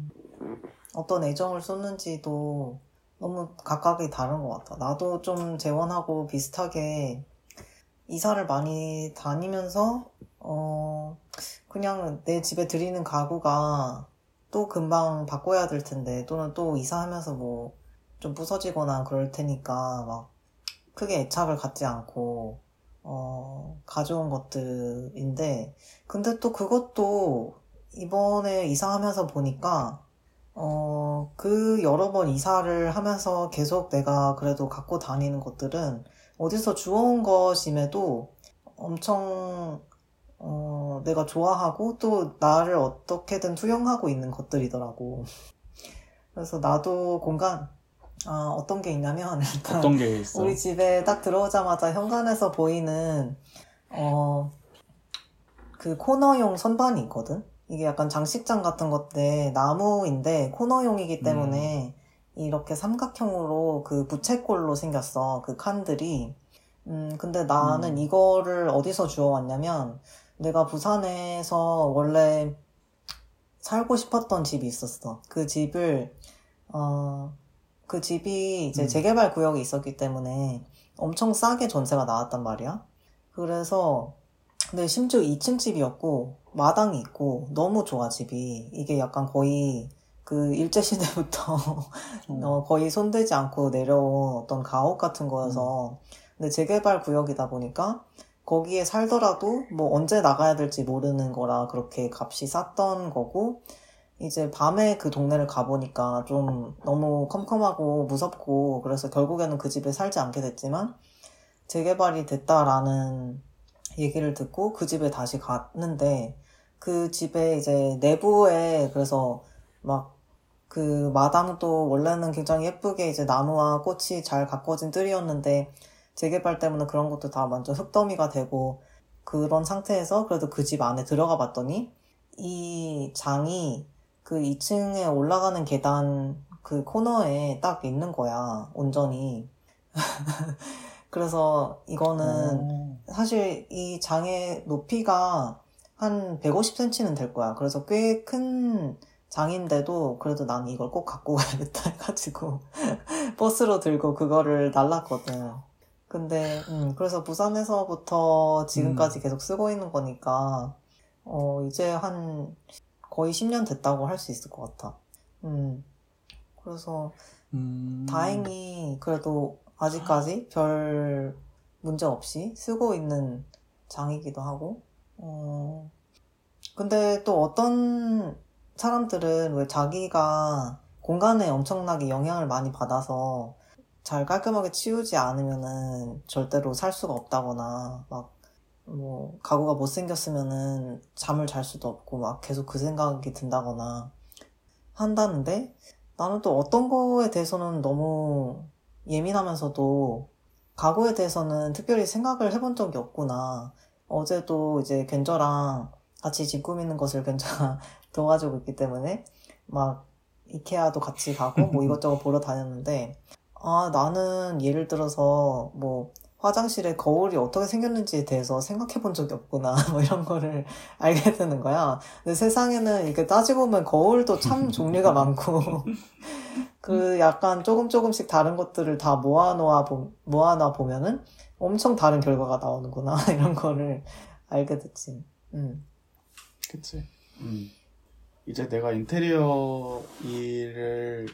어떤 애정을 쏟는지도 너무 각각이 다른 것 같아. 나도 좀 재원하고 비슷하게 이사를 많이 다니면서 어 그냥 내 집에 들이는 가구가 또 금방 바꿔야 될 텐데 또는 또 이사하면서 뭐 좀 부서지거나 그럴 테니까 막 크게 애착을 갖지 않고 어 가져온 것들인데 근데 또 그것도 이번에 이사하면서 보니까 어, 그 여러 번 이사를 하면서 계속 내가 그래도 갖고 다니는 것들은 어디서 주워온 것임에도 엄청 어, 내가 좋아하고 또 나를 어떻게든 투영하고 있는 것들이더라고. 그래서 나도 공간, 아, 어떤 게 있냐면 일단 어떤 게 있어? 우리 집에 딱 들어오자마자 현관에서 보이는 어, 그 코너용 선반이 있거든. 이게 약간 장식장 같은 것인데 나무인데 코너용이기 때문에 이렇게 삼각형으로 그 부채꼴로 생겼어. 그 칸들이. 음, 근데 나는 음. 이거를 어디서 주워왔냐면 내가 부산에서 원래 살고 싶었던 집이 있었어. 그 집을 어, 그 집이 이제 음. 재개발 구역에 있었기 때문에 엄청 싸게 전세가 나왔단 말이야. 그래서 근데 심지어 2층 집이었고 마당이 있고 너무 좋아 집이. 이게 약간 거의 그 일제 시대부터 어, 거의 손대지 않고 내려온 어떤 가옥 같은 거여서 근데 재개발 구역이다 보니까 거기에 살더라도 뭐 언제 나가야 될지 모르는 거라 그렇게 값이 쌌던 거고 이제 밤에 그 동네를 가보니까 좀 너무 컴컴하고 무섭고 그래서 결국에는 그 집에 살지 않게 됐지만 재개발이 됐다라는 얘기를 듣고 그 집에 다시 갔는데 그 집에 이제 내부에 그래서 막 그 마당도 원래는 굉장히 예쁘게 이제 나무와 꽃이 잘 가꿔진 뜰이었는데 재개발 때문에 그런 것도 다 완전 흙더미가 되고 그런 상태에서 그래도 그 집 안에 들어가 봤더니 이 장이 그 2층에 올라가는 계단 그 코너에 딱 있는 거야 온전히 그래서 이거는 어. 사실 이 장의 높이가 한 150cm는 될 거야. 그래서 꽤 큰 장인데도 그래도 난 이걸 꼭 갖고 가야겠다 해가지고 버스로 들고 그거를 날랐거든. 근데 음, 그래서 부산에서부터 지금까지 계속 쓰고 있는 거니까 어 이제 한 거의 10년 됐다고 할 수 있을 것 같아. 음. 그래서 음. 다행히 그래도 아직까지 별 문제 없이 쓰고 있는 장이기도 하고, 어, 근데 또 어떤 사람들은 왜 자기가 공간에 엄청나게 영향을 많이 받아서 잘 깔끔하게 치우지 않으면은 절대로 살 수가 없다거나, 막, 뭐, 가구가 못생겼으면은 잠을 잘 수도 없고, 막 계속 그 생각이 든다거나 한다는데, 나는 또 어떤 거에 대해서는 너무 예민하면서도 가구에 대해서는 특별히 생각을 해본 적이 없구나. 어제도 이제 견저랑 같이 집 꾸미는 것을 견저가 도와주고 있기 때문에 막 이케아도 같이 가고 뭐 이것저것 보러 다녔는데 아 나는 예를 들어서 뭐 화장실에 거울이 어떻게 생겼는지에 대해서 생각해 본 적이 없구나 뭐 이런 거를 알게 되는 거야. 근데 세상에는 이렇게 따지고 보면 거울도 참 종류가 많고 그 약간 조금 조금씩 다른 것들을 다 모아놓아 보, 모아놔 보면은 엄청 다른 결과가 나오는구나 이런 거를 알게 됐지. 음. 그치. 음. 이제 내가 인테리어 일을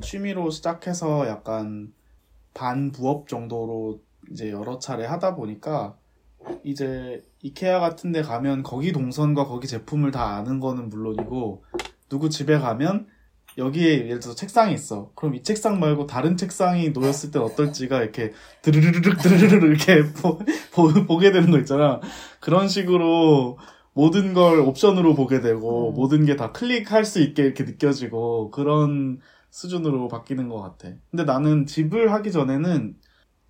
취미로 시작해서 약간 반 부업 정도로 이제 여러 차례 하다 보니까 이제 이케아 같은 데 가면 거기 동선과 거기 제품을 다 아는 거는 물론이고 누구 집에 가면 여기에 예를 들어서 책상이 있어. 그럼 이 책상 말고 다른 책상이 놓였을 땐 어떨지가 이렇게 드르르르륵 드르르르 이렇게 보, 보, 보 게 되는 거 있잖아. 그런 식으로 모든 걸 옵션으로 보게 되고 음. 모든 게 다 클릭할 수 있게 이렇게 느껴지고 그런 수준으로 바뀌는 것 같아. 근데 나는 집을 하기 전에는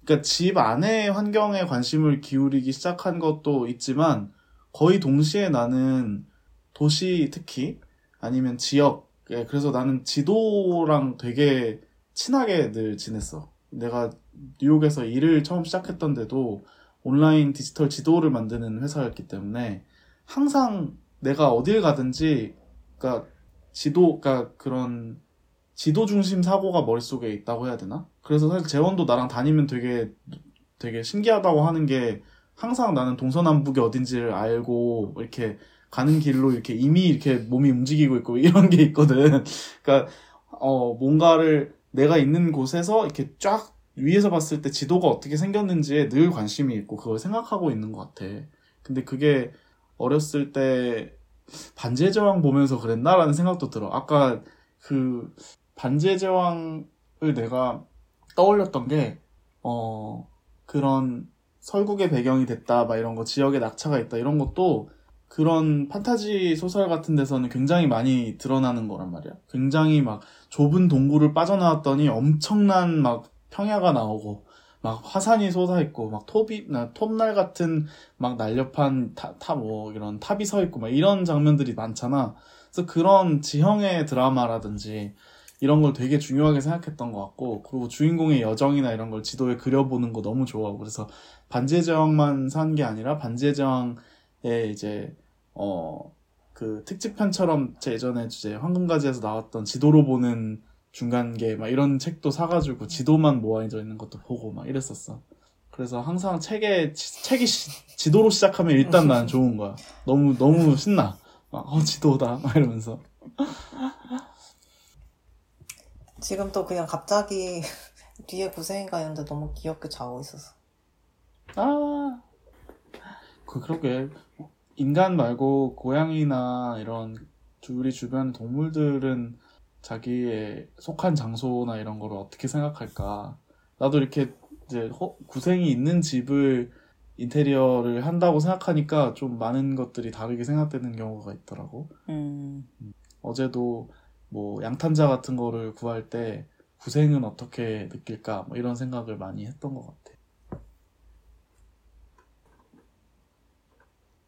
그러니까 집 안의 환경에 관심을 기울이기 시작한 것도 있지만 거의 동시에 나는 도시 특히 아니면 지역 예, 그래서 나는 지도랑 되게 친하게 늘 지냈어. 내가 뉴욕에서 일을 처음 시작했던데도 온라인 디지털 지도를 만드는 회사였기 때문에 항상 내가 어딜 가든지 그러니까 지도 그러니까 그런 지도 중심 사고가 머릿속에 있다고 해야 되나? 그래서 사실 재원도 나랑 다니면 되게 되게 신기하다고 하는 게 항상 나는 동서남북이 어딘지를 알고 이렇게 가는 길로 이렇게 이미 이렇게 몸이 움직이고 있고 이런 게 있거든. 그러니까 어 뭔가를 내가 있는 곳에서 이렇게 쫙 위에서 봤을 때 지도가 어떻게 생겼는지에 늘 관심이 있고 그걸 생각하고 있는 것 같아. 근데 그게 어렸을 때 반지의 제왕 보면서 그랬나라는 생각도 들어. 아까 그 반지의 제왕을 내가 떠올렸던 게, 어, 그런 설국의 배경이 됐다, 막 이런 거, 지역에 낙차가 있다, 이런 것도 그런 판타지 소설 같은 데서는 굉장히 많이 드러나는 거란 말이야. 굉장히 막 좁은 동굴을 빠져나왔더니 엄청난 막 평야가 나오고, 막 화산이 솟아있고, 막 톱이, 나 톱날 같은 막 날렵한 타, 타, 뭐, 이런 탑이 서 있고, 막 이런 장면들이 많잖아. 그래서 그런 지형의 드라마라든지, 이런 걸 되게 중요하게 생각했던 것 같고, 그리고 주인공의 여정이나 이런 걸 지도에 그려보는 거 너무 좋아하고, 그래서 반지의 제왕만 산 게 아니라 반지의 제왕의 이제, 어, 그 특집편처럼 제 예전에 이제 황금가지에서 나왔던 지도로 보는 중간계 막 이런 책도 사가지고 지도만 모아져 있는 것도 보고 막 이랬었어. 그래서 항상 책에, 치- 책이 시- 지도로 시작하면 일단 나는 좋은 거야. 너무, 너무 신나. 막, 어, 지도다. 막 이러면서. 지금 또 그냥 갑자기 뒤에 구생이가 있는데 너무 귀엽게 자고 있어서. 아, 그, 그러게. 인간 말고 고양이나 이런 주- 우리 주변 동물들은 자기의 속한 장소나 이런 거를 어떻게 생각할까. 나도 이렇게 이제 허- 구생이 있는 집을 인테리어를 한다고 생각하니까 좀 많은 것들이 다르게 생각되는 경우가 있더라고. 음, 어제도 뭐 양탄자 같은 거를 구할 때 구생은 어떻게 느낄까 뭐 이런 생각을 많이 했던 것 같아.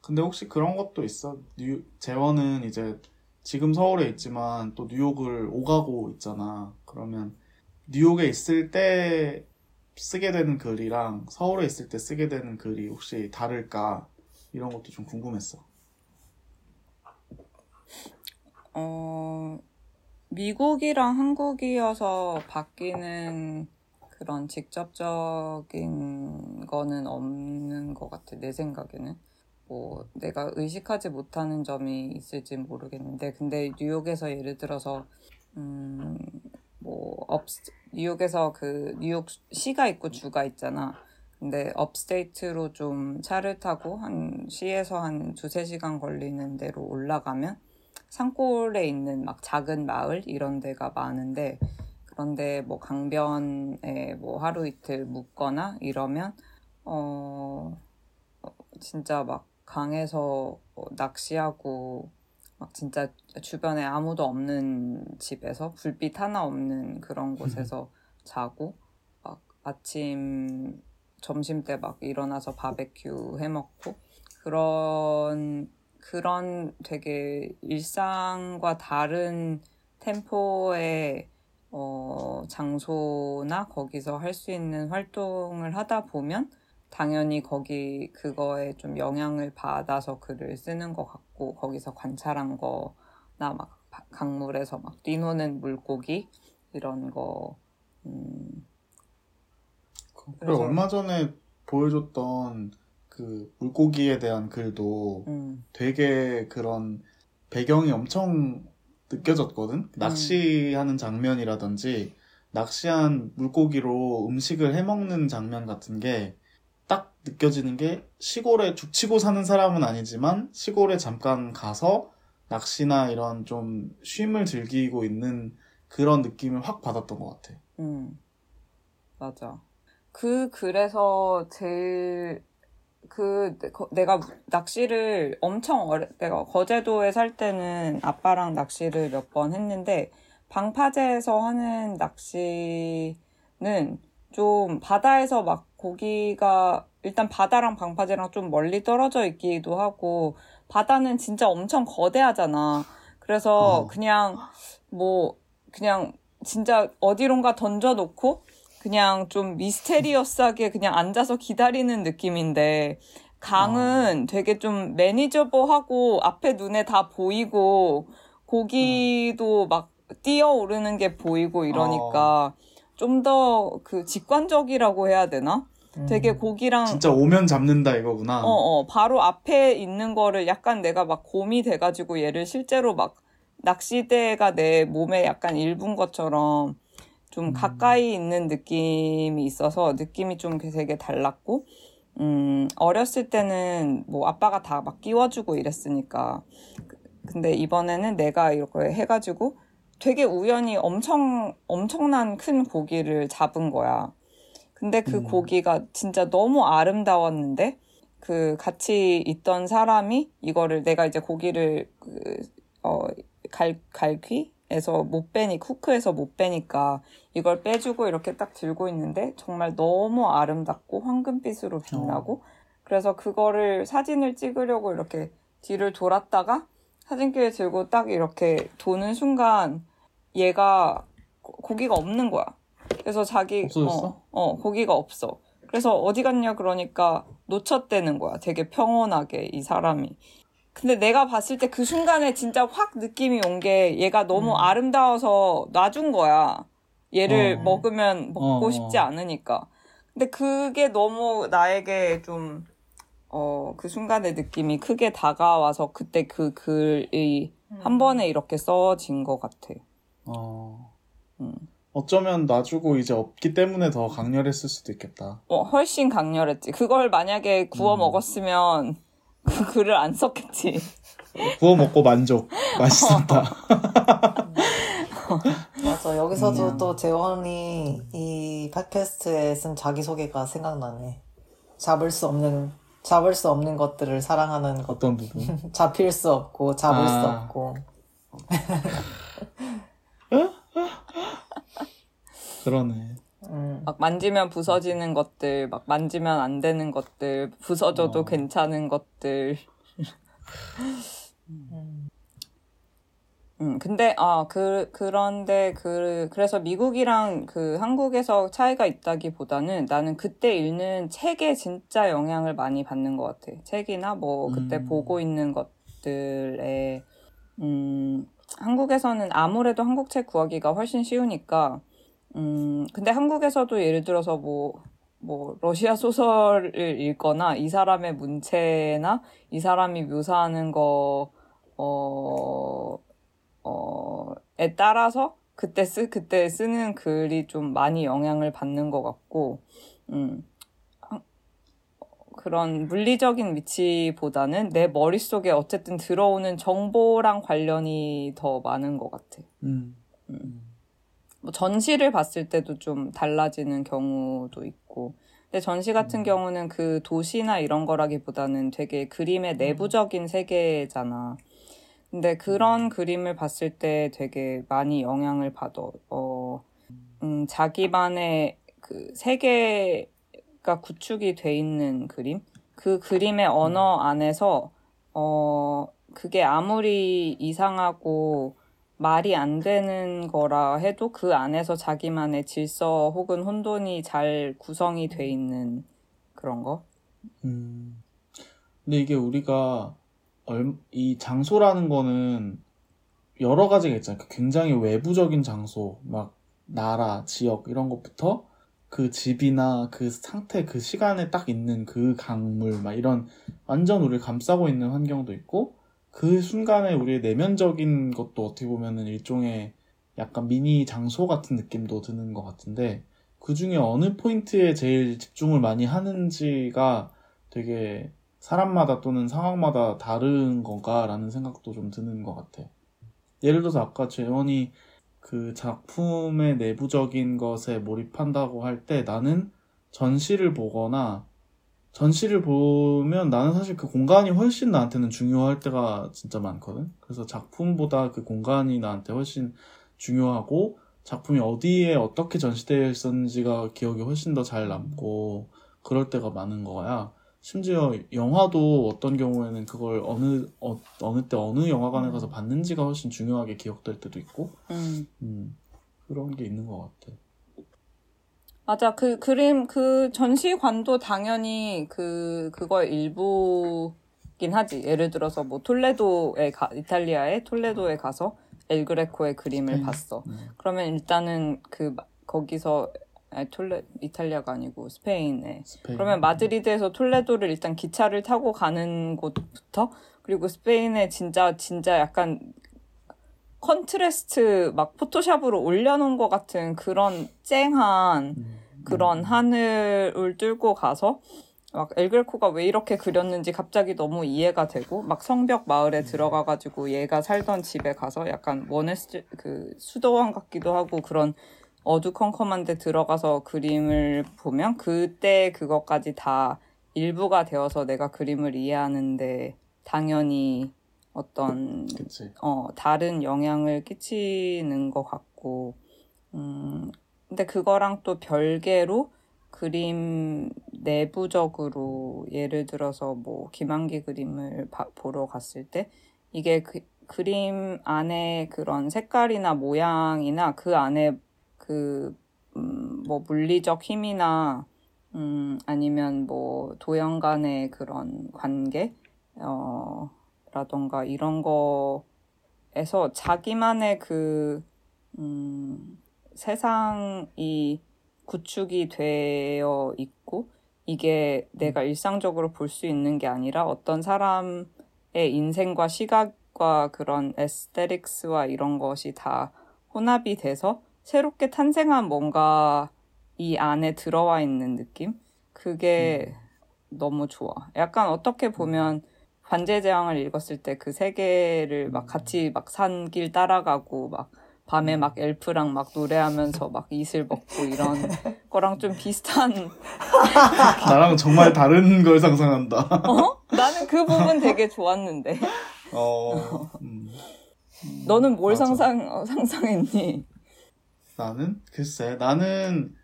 근데 혹시 그런 것도 있어? 뉴, 재원은 이제 지금 서울에 있지만 또 뉴욕을 오가고 있잖아. 그러면 뉴욕에 있을 때 쓰게 되는 글이랑 서울에 있을 때 쓰게 되는 글이 혹시 다를까? 이런 것도 좀 궁금했어. 어, 미국이랑 한국이어서 바뀌는 그런 직접적인 거는 없는 것 같아, 내 생각에는. 뭐, 내가 의식하지 못하는 점이 있을지 모르겠는데, 근데 뉴욕에서 예를 들어서, 음, 뭐, 업, 뉴욕에서 그, 뉴욕 시가 있고 주가 있잖아. 근데 upstate로 좀 차를 타고 한 시에서 한 두세 시간 걸리는 데로 올라가면 산골에 있는 막 작은 마을 이런 데가 많은데 그런데 뭐 강변에 뭐 하루 이틀 묵거나 이러면 어 어, 진짜 막 강에서 뭐 낚시하고 막 진짜 주변에 아무도 없는 집에서 불빛 하나 없는 그런 곳에서 자고 막 아침 점심 때 막 일어나서 바베큐 해 먹고 그런 그런 되게 일상과 다른 템포의 어, 장소나 거기서 할 수 있는 활동을 하다 보면 당연히 거기 그거에 좀 영향을 받아서 글을 쓰는 것 같고 거기서 관찰한 거나 막 바- 강물에서 막 뛰노는 물고기? 이런 거 음, 그래 그래서- 얼마 전에 보여줬던 그 물고기에 대한 글도 음, 되게 그런 배경이 엄청 느껴졌거든. 낚시하는 장면이라든지 낚시한 물고기로 음식을 해 먹는 장면 같은 게 딱 느껴지는 게 시골에 죽치고 사는 사람은 아니지만 시골에 잠깐 가서 낚시나 이런 좀 쉼을 즐기고 있는 그런 느낌을 확 받았던 것 같아. 음, 맞아. 그 글에서 제일 그 거- 내가 낚시를 엄청 어려 내가 거제도에 살 때는 아빠랑 낚시를 몇 번 했는데 방파제에서 하는 낚시는 좀 바다에서 막 고기가 일단 바다랑 방파제랑 좀 멀리 떨어져 있기도 하고 바다는 진짜 엄청 거대하잖아. 그래서 어. 그냥 뭐 그냥 진짜 어디론가 던져놓고 그냥 좀 미스테리어스하게 그냥 앉아서 기다리는 느낌인데 강은 되게 좀 매니저버하고 앞에 눈에 다 보이고 고기도 막 뛰어오르는 게 보이고 이러니까 좀 더 그 직관적이라고 해야 되나? 되게 고기랑 진짜 오면 잡는다 이거구나. 어, 어, 바로 앞에 있는 거를 약간 내가 막 곰이 돼 가지고 얘를 실제로 막 낚시대가 내 몸에 약간 일부인 것처럼 좀 음. 가까이 있는 느낌이 있어서 느낌이 좀 되게 달랐고, 음, 어렸을 때는 뭐 아빠가 다 막 끼워주고 이랬으니까. 그- 근데 이번에는 내가 이렇게 해가지고 되게 우연히 엄청, 엄청난 큰 고기를 잡은 거야. 근데 그 음. 고기가 진짜 너무 아름다웠는데, 그 같이 있던 사람이 이거를 내가 이제 고기를 그, 어, 갈, 갈퀴에서 못 빼니, 쿠크에서 못 빼니까 이걸 빼주고 이렇게 딱 들고 있는데 정말 너무 아름답고 황금빛으로 빛나고 그래서 그거를 사진을 찍으려고 이렇게 뒤를 돌았다가 사진기를 들고 딱 이렇게 도는 순간 얘가 고- 고기가 없는 거야. 그래서 자기 없어졌어? 어, 어, 고기가 없어. 그래서 어디 갔냐 그러니까 놓쳤대는 거야. 되게 평온하게 이 사람이. 근데 내가 봤을 때 그 순간에 진짜 확 느낌이 온 게 얘가 너무 음. 아름다워서 놔준 거야. 얘를 어. 먹으면 먹고 어, 어. 싶지 않으니까. 근데 그게 너무 나에게 좀, 어, 그 순간의 느낌이 크게 다가와서 그때 그 글이 한 번에 이렇게 써진 것 같아. 어. 음. 어쩌면 놔주고 이제 없기 때문에 더 강렬했을 수도 있겠다. 어, 훨씬 강렬했지. 그걸 만약에 구워 음. 먹었으면 그 글을 안 썼겠지. 구워 먹고 만족. 맛있었다. 맞아. 여기서도 음. 또 재원이 이 팟캐스트에 쓴 자기소개가 생각나네. 잡을 수 없는, 잡을 수 없는 것들을 사랑하는 것. 어떤 부분? 잡힐 수 없고, 잡을 수 아. 없고. 그러네. 음. 막 만지면 부서지는 것들, 막 만지면 안 되는 것들, 부서져도 어. 괜찮은 것들. 음. 음, 근데, 아, 그, 그런데, 그, 그래서 미국이랑 그 한국에서 차이가 있다기 보다는 나는 그때 읽는 책에 진짜 영향을 많이 받는 것 같아. 책이나 뭐, 그때 음. 보고 있는 것들에, 음, 한국에서는 아무래도 한국 책 구하기가 훨씬 쉬우니까, 음, 근데 한국에서도 예를 들어서 뭐, 뭐, 러시아 소설을 읽거나 이 사람의 문체나 이 사람이 묘사하는 거, 어, 어, 에 따라서 그때 쓰, 그때 쓰는 글이 좀 많이 영향을 받는 것 같고, 음, 한- 그런 물리적인 위치보다는 내 머릿속에 어쨌든 들어오는 정보랑 관련이 더 많은 것 같아. 음. 뭐 전시를 봤을 때도 좀 달라지는 경우도 있고. 근데 전시 같은 음. 경우는 그 도시나 이런 거라기보다는 되게 그림의 내부적인 세계잖아. 근데 그런 그림을 봤을 때 되게 많이 영향을 받아. 어, 음, 자기만의 그 세계 가 구축이 돼 있는 그림? 그 그림의 언어 안에서, 어, 그게 아무리 이상하고 말이 안 되는 거라 해도 그 안에서 자기만의 질서 혹은 혼돈이 잘 구성이 돼 있는 그런 거? 음. 근데 이게 우리가 얼- 이 장소라는 거는 여러 가지가 있잖아요. 굉장히 외부적인 장소, 막 나라, 지역 이런 것부터 그 집이나 그 상태, 그 시간에 딱 있는 그 강물, 막 이런 완전 우리를 감싸고 있는 환경도 있고 그 순간에 우리의 내면적인 것도 어떻게 보면은 일종의 약간 미니 장소 같은 느낌도 드는 것 같은데 그 중에 어느 포인트에 제일 집중을 많이 하는지가 되게 사람마다 또는 상황마다 다른 건가라는 생각도 좀 드는 것 같아. 예를 들어서 아까 재원이 그 작품의 내부적인 것에 몰입한다고 할 때 나는 전시를 보거나 전시를 보면 나는 사실 그 공간이 훨씬 나한테는 중요할 때가 진짜 많거든. 그래서 작품보다 그 공간이 나한테 훨씬 중요하고 작품이 어디에 어떻게 전시되어 있었는지가 기억이 훨씬 더 잘 남고 그럴 때가 많은 거야. 심지어 영화도 어떤 경우에는 그걸 어느 어, 어느 때 어느 영화관에 가서 봤는지가 훨씬 중요하게 기억될 때도 있고 음. 음, 그런 게 있는 것 같아. 맞아. 그 그림, 그 전시관도 당연히 그, 그거의 일부긴 하지. 예를 들어서 뭐 톨레도에 가, 이탈리아의 톨레도에 가서 엘그레코의 그림을 스페인. 봤어. 음. 그러면 일단은 그, 마- 거기서, 아니, 톨레, 이탈리아가 아니고 스페인에. 스페인. 그러면 마드리드에서 톨레도를 일단 기차를 타고 가는 곳부터, 그리고 스페인에 진짜, 진짜 약간 contrast 막 포토샵으로 올려놓은 것 같은 그런 쨍한 음. 그런 하늘을 뚫고 가서 막 엘그레코가 왜 이렇게 그렸는지 갑자기 너무 이해가 되고 막 성벽 마을에 들어가 가지고 얘가 살던 집에 가서 약간 원에스 그 수도원 같기도 하고 그런 어두컴컴한 데 들어가서 그림을 보면 그때 그것까지 다 일부가 되어서 내가 그림을 이해하는데 당연히 어떤 그치. 어, 다른 영향을 끼치는 것 같고, 음, 근데 그거랑 또 별개로 그림 내부적으로 예를 들어서 뭐 김한기 그림을 바- 보러 갔을 때 이게 그, 그림 안에 그런 색깔이나 모양이나 그 안에 그, 음, 뭐 물리적 힘이나 음, 아니면 뭐 도형 간의 그런 관계, 어, 라던가 이런 거에서 자기만의 그, 음, 세상이 구축이 되어 있고, 이게 내가 일상적으로 볼 수 있는 게 아니라 어떤 사람의 인생과 시각과 그런 에스테릭스와 이런 것이 다 혼합이 돼서 새롭게 탄생한 뭔가 이 안에 들어와 있는 느낌? 그게 너무 좋아. 약간 어떻게 보면 관제제왕을 읽었을 때 그 세계를 막 같이 막 산길 따라가고 막 밤에 막 엘프랑 막 노래하면서 막 이슬 먹고 이런 거랑 좀 비슷한 나랑 정말 다른 걸 상상한다. 어? 나는 그 부분 되게 좋았는데 어, 음. 너는 뭘 맞아. 상상 어, 상상했니? 나는 글쎄 나는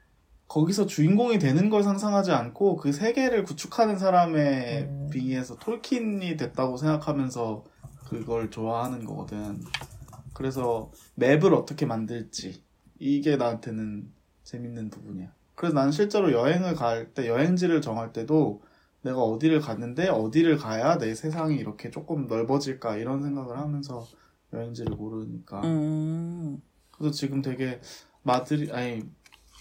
거기서 주인공이 되는 걸 상상하지 않고 그 세계를 구축하는 사람에 음. 비해서 톨킨이 됐다고 생각하면서 그걸 좋아하는 거거든. 그래서 맵을 어떻게 만들지 이게 나한테는 재밌는 부분이야. 그래서 나는 실제로 여행을 갈 때 여행지를 정할 때도 내가 어디를 갔는데 어디를 가야 내 세상이 이렇게 조금 넓어질까 이런 생각을 하면서 여행지를 고르니까 음. 그래서 지금 되게 마드리 아니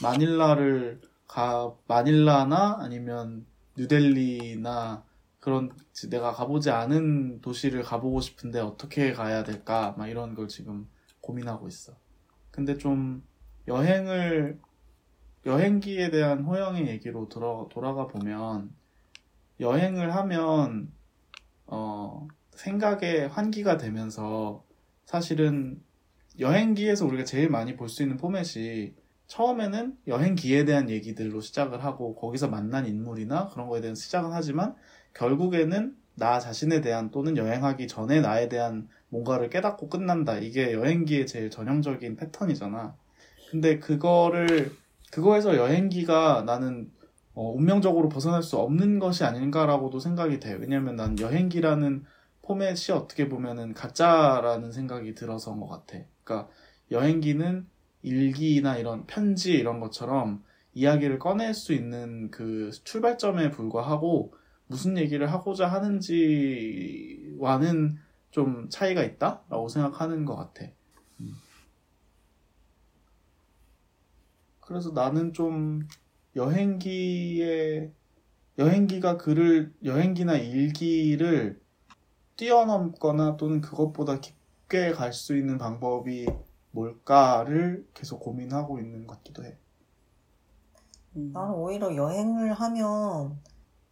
마닐라를 가 마닐라나 아니면 뉴델리나 그런 지- 내가 가보지 않은 도시를 가보고 싶은데 어떻게 가야 될까 막 이런 걸 지금 고민하고 있어. 근데 좀 여행을 여행기에 대한 호영의 얘기로 돌아, 돌아가 보면 여행을 하면 어 생각의 환기가 되면서 사실은 여행기에서 우리가 제일 많이 볼 수 있는 포맷이 처음에는 여행기에 대한 얘기들로 시작을 하고 거기서 만난 인물이나 그런 거에 대한 시작은 하지만 결국에는 나 자신에 대한 또는 여행하기 전에 나에 대한 뭔가를 깨닫고 끝난다. 이게 여행기의 제일 전형적인 패턴이잖아. 근데 그거를 그거에서 여행기가 나는 어, 운명적으로 벗어날 수 없는 것이 아닌가라고도 생각이 돼. 왜냐면 난 여행기라는 포맷이 어떻게 보면은 가짜라는 생각이 들어서인 것 같아. 그러니까 여행기는 일기나 이런 편지 이런 것처럼 이야기를 꺼낼 수 있는 그 출발점에 불과하고 무슨 얘기를 하고자 하는지와는 좀 차이가 있다라고 생각하는 것 같아. 음. 그래서 나는 좀 여행기에 여행기가 글을 여행기나 일기를 뛰어넘거나 또는 그것보다 깊 게 갈 수 있는 방법이 뭘까를 계속 고민하고 있는 것 같기도 해. 음. 나는 오히려 여행을 하면,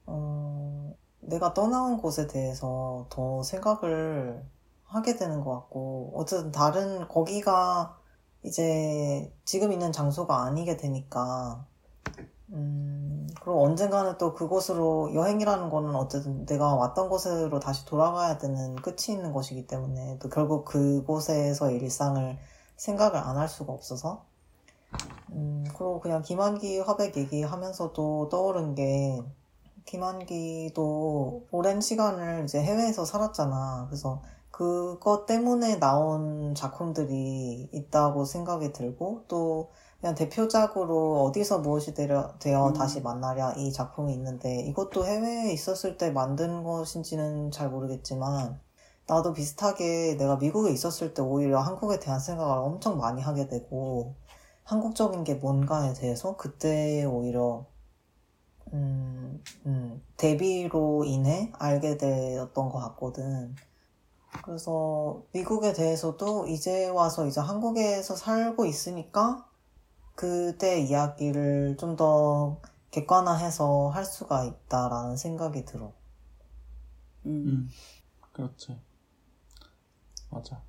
어, 내가 떠나온 곳에 대해서 더 생각을 하게 되는 것 같고, 어쨌든 다른, 거기가 이제 지금 있는 장소가 아니게 되니까 음, 그리고 언젠가는 또 그곳으로 여행이라는 거는 어쨌든 내가 왔던 곳으로 다시 돌아가야 되는 끝이 있는 것이기 때문에 또 결국 그곳에서 일상을 생각을 안 할 수가 없어서 음, 그리고 그냥 김한기 화백 얘기하면서도 떠오른 게 김한기도 오랜 시간을 이제 해외에서 살았잖아. 그래서 그것 때문에 나온 작품들이 있다고 생각이 들고 또 그냥 대표작으로 어디서 무엇이 되려, 되어 음. 다시 만나랴 이 작품이 있는데 이것도 해외에 있었을 때 만든 것인지는 잘 모르겠지만 나도 비슷하게 내가 미국에 있었을 때 오히려 한국에 대한 생각을 엄청 많이 하게 되고 한국적인 게 뭔가에 대해서 그때 오히려 음, 음, 데뷔로 인해 알게 되었던 것 같거든. 그래서 미국에 대해서도 이제 와서 이제 한국에서 살고 있으니까 그때 이야기를 좀 더 객관화해서 할 수가 있다라는 생각이 들어. 음. 음, 그렇지. 맞아.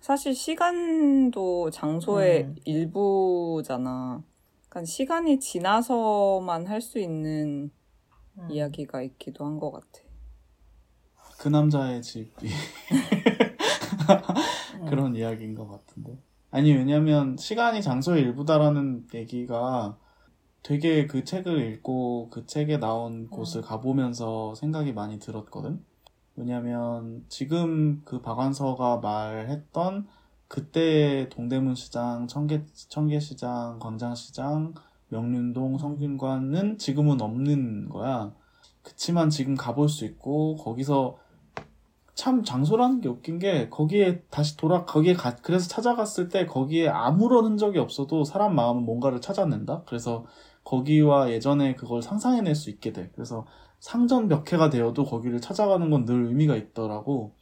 사실 시간도 장소의 음. 일부잖아. 그러니까 시간이 지나서만 할 수 있는 음. 이야기가 있기도 한 것 같아. 그 남자의 집이 음. 그런 이야기인 것 같은데. 아니, 왜냐면 시간이 장소의 일부다라는 얘기가 되게 그 책을 읽고 그 책에 나온 곳을 가보면서 생각이 많이 들었거든. 왜냐면 지금 그 박완서가 말했던 그때 동대문 시장, 청계, 청계시장, 광장시장, 명륜동, 성균관은 지금은 없는 거야. 그치만 지금 가볼 수 있고, 거기서 참 장소라는 게 웃긴 게 거기에 다시 돌아 거기에 가 그래서 찾아갔을 때 거기에 아무런 흔적이 없어도 사람 마음은 뭔가를 찾아낸다. 그래서 거기와 예전에 그걸 상상해낼 수 있게 돼. 그래서 상전 벽해가 되어도 거기를 찾아가는 건 늘 의미가 있더라고.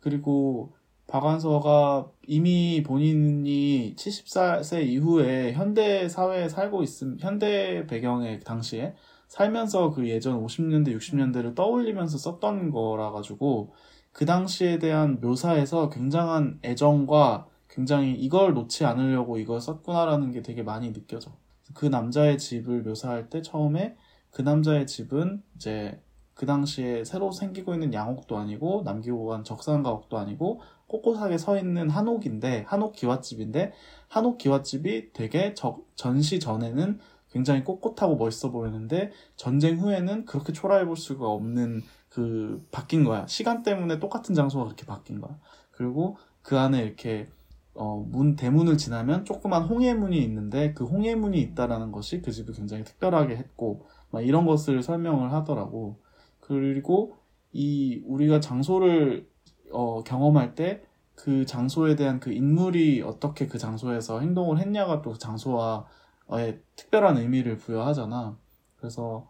그리고 박완서가 이미 본인이 70세 이후에 현대 사회에 살고 있음, 현대 배경의 당시에 살면서 그 예전 50년대, 60년대를 떠올리면서 썼던 거라 가지고 그 당시에 대한 묘사에서 굉장한 애정과 굉장히 이걸 놓지 않으려고 이걸 썼구나라는 게 되게 많이 느껴져. 그 남자의 집을 묘사할 때 처음에 그 남자의 집은 이제 그 당시에 새로 생기고 있는 양옥도 아니고 남기고 간 적산가옥도 아니고 꼿꼿하게 서 있는 한옥인데 한옥 기와집인데 한옥 기와집이 되게 적- 전시 전에는 굉장히 꼿꼿하고 멋있어 보이는데 전쟁 후에는 그렇게 초라해 볼 수가 없는 그 바뀐 거야. 시간 때문에 똑같은 장소가 그렇게 바뀐 거야. 그리고 그 안에 이렇게 어, 문 대문을 지나면 조그만 홍해문이 있는데 그 홍해문이 있다라는 것이 그 집을 굉장히 특별하게 했고 막 이런 것을 설명을 하더라고. 그리고 이 우리가 장소를 어, 경험할 때 그 장소에 대한 그 인물이 어떻게 그 장소에서 행동을 했냐가 또그 장소와 의 특별한 의미를 부여하잖아. 그래서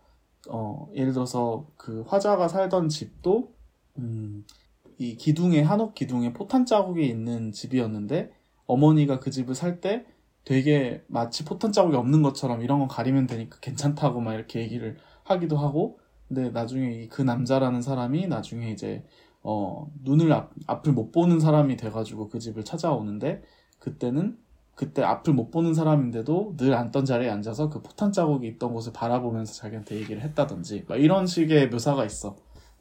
어, 예를 들어서 그 화자가 살던 집도 음, 이 기둥에 한옥 기둥에 포탄 자국이 있는 집이었는데 어머니가 그 집을 살 때 되게 마치 포탄 자국이 없는 것처럼 이런 건 가리면 되니까 괜찮다고 막 이렇게 얘기를 하기도 하고 근데 나중에 이그 남자라는 사람이 나중에 이제 어 눈을 앞, 앞을 못 보는 사람이 돼가지고 그 집을 찾아오는데 그때는 그때 앞을 못 보는 사람인데도 늘 앉던 자리에 앉아서 그 포탄 자국이 있던 곳을 바라보면서 자기한테 얘기를 했다든지 막 이런 식의 묘사가 있어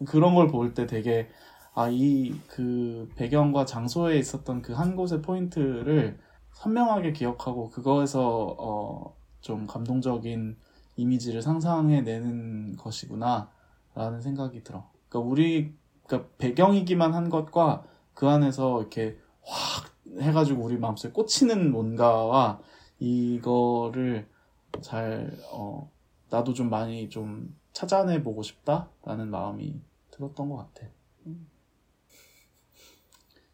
그런 걸 볼 때 되게 아 이 그 배경과 장소에 있었던 그 한 곳의 포인트를 선명하게 기억하고 그거에서 어 좀 감동적인 이미지를 상상해내는 것이구나 라는 생각이 들어. 그러니까 우리 그러니까 배경이기만 한 것과 그 안에서 이렇게 확 해가지고 우리 마음속에 꽂히는 뭔가와 이거를 잘 어, 나도 좀 많이 좀 찾아내 보고 싶다라는 마음이 들었던 것 같아.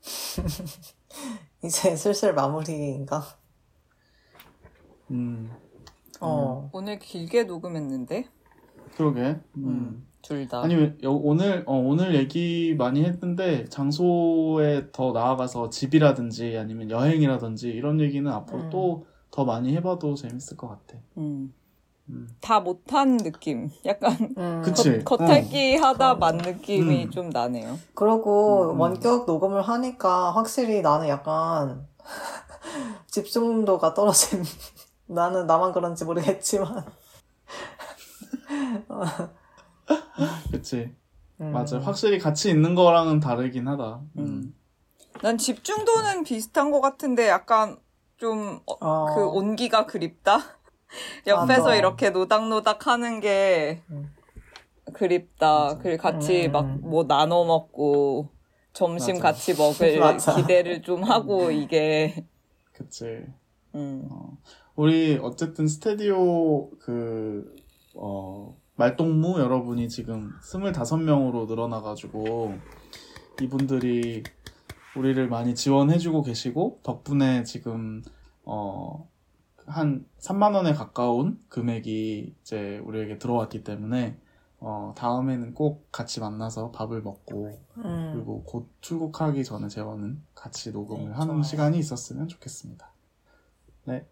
이제 슬슬 마무리인가? 음, 어. 오늘 길게 녹음했는데 그러게. 음. 음, 둘 다. 아니 여- 오늘 어, 오늘 얘기 많이 했는데 장소에 더 나아가서 집이라든지 아니면 여행이라든지 이런 얘기는 앞으로 음. 또더 많이 해봐도 재밌을 것 같아. 음. 음. 다 못한 느낌. 약간 음. 그치. 겉, 겉핥기 하다 어. 만 느낌이 음. 좀 나네요. 그러고 음, 음. 원격 녹음을 하니까 확실히 나는 약간 집중도가 떨어진 나는 나만 그런지 모르겠지만 그치. 음. 맞아. 확실히 같이 있는 거랑은 다르긴 하다. 음. 음. 난 집중도는 비슷한 것 같은데 약간 좀그 어. 온기가 그립다. 옆에서 맞아. 이렇게 노닥노닥 하는 게 음. 그립다. 그리고 같이 음. 막뭐 나눠 먹고 점심 맞아. 같이 먹을. 기대를 좀 하고 이게 그치. 음. 어, 우리 어쨌든 스테디오 그, 어, 말동무 여러분이 지금 25명으로 늘어나가지고 이분들이 우리를 많이 지원해주고 계시고 덕분에 지금 어, 한 3만 원에 가까운 금액이 이제 우리에게 들어왔기 때문에 어, 다음에는 꼭 같이 만나서 밥을 먹고 음. 그리고 곧 출국하기 전에 재원은 같이 녹음을 네, 하는 좋아요. 시간이 있었으면 좋겠습니다. 네,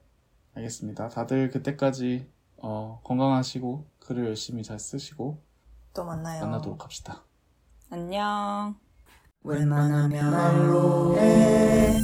알겠습니다. 다들 그때까지 어, 건강하시고 글을 열심히 잘 쓰시고 또 만나요. 만나도록 합시다. 안녕. 웬만하면 말로 해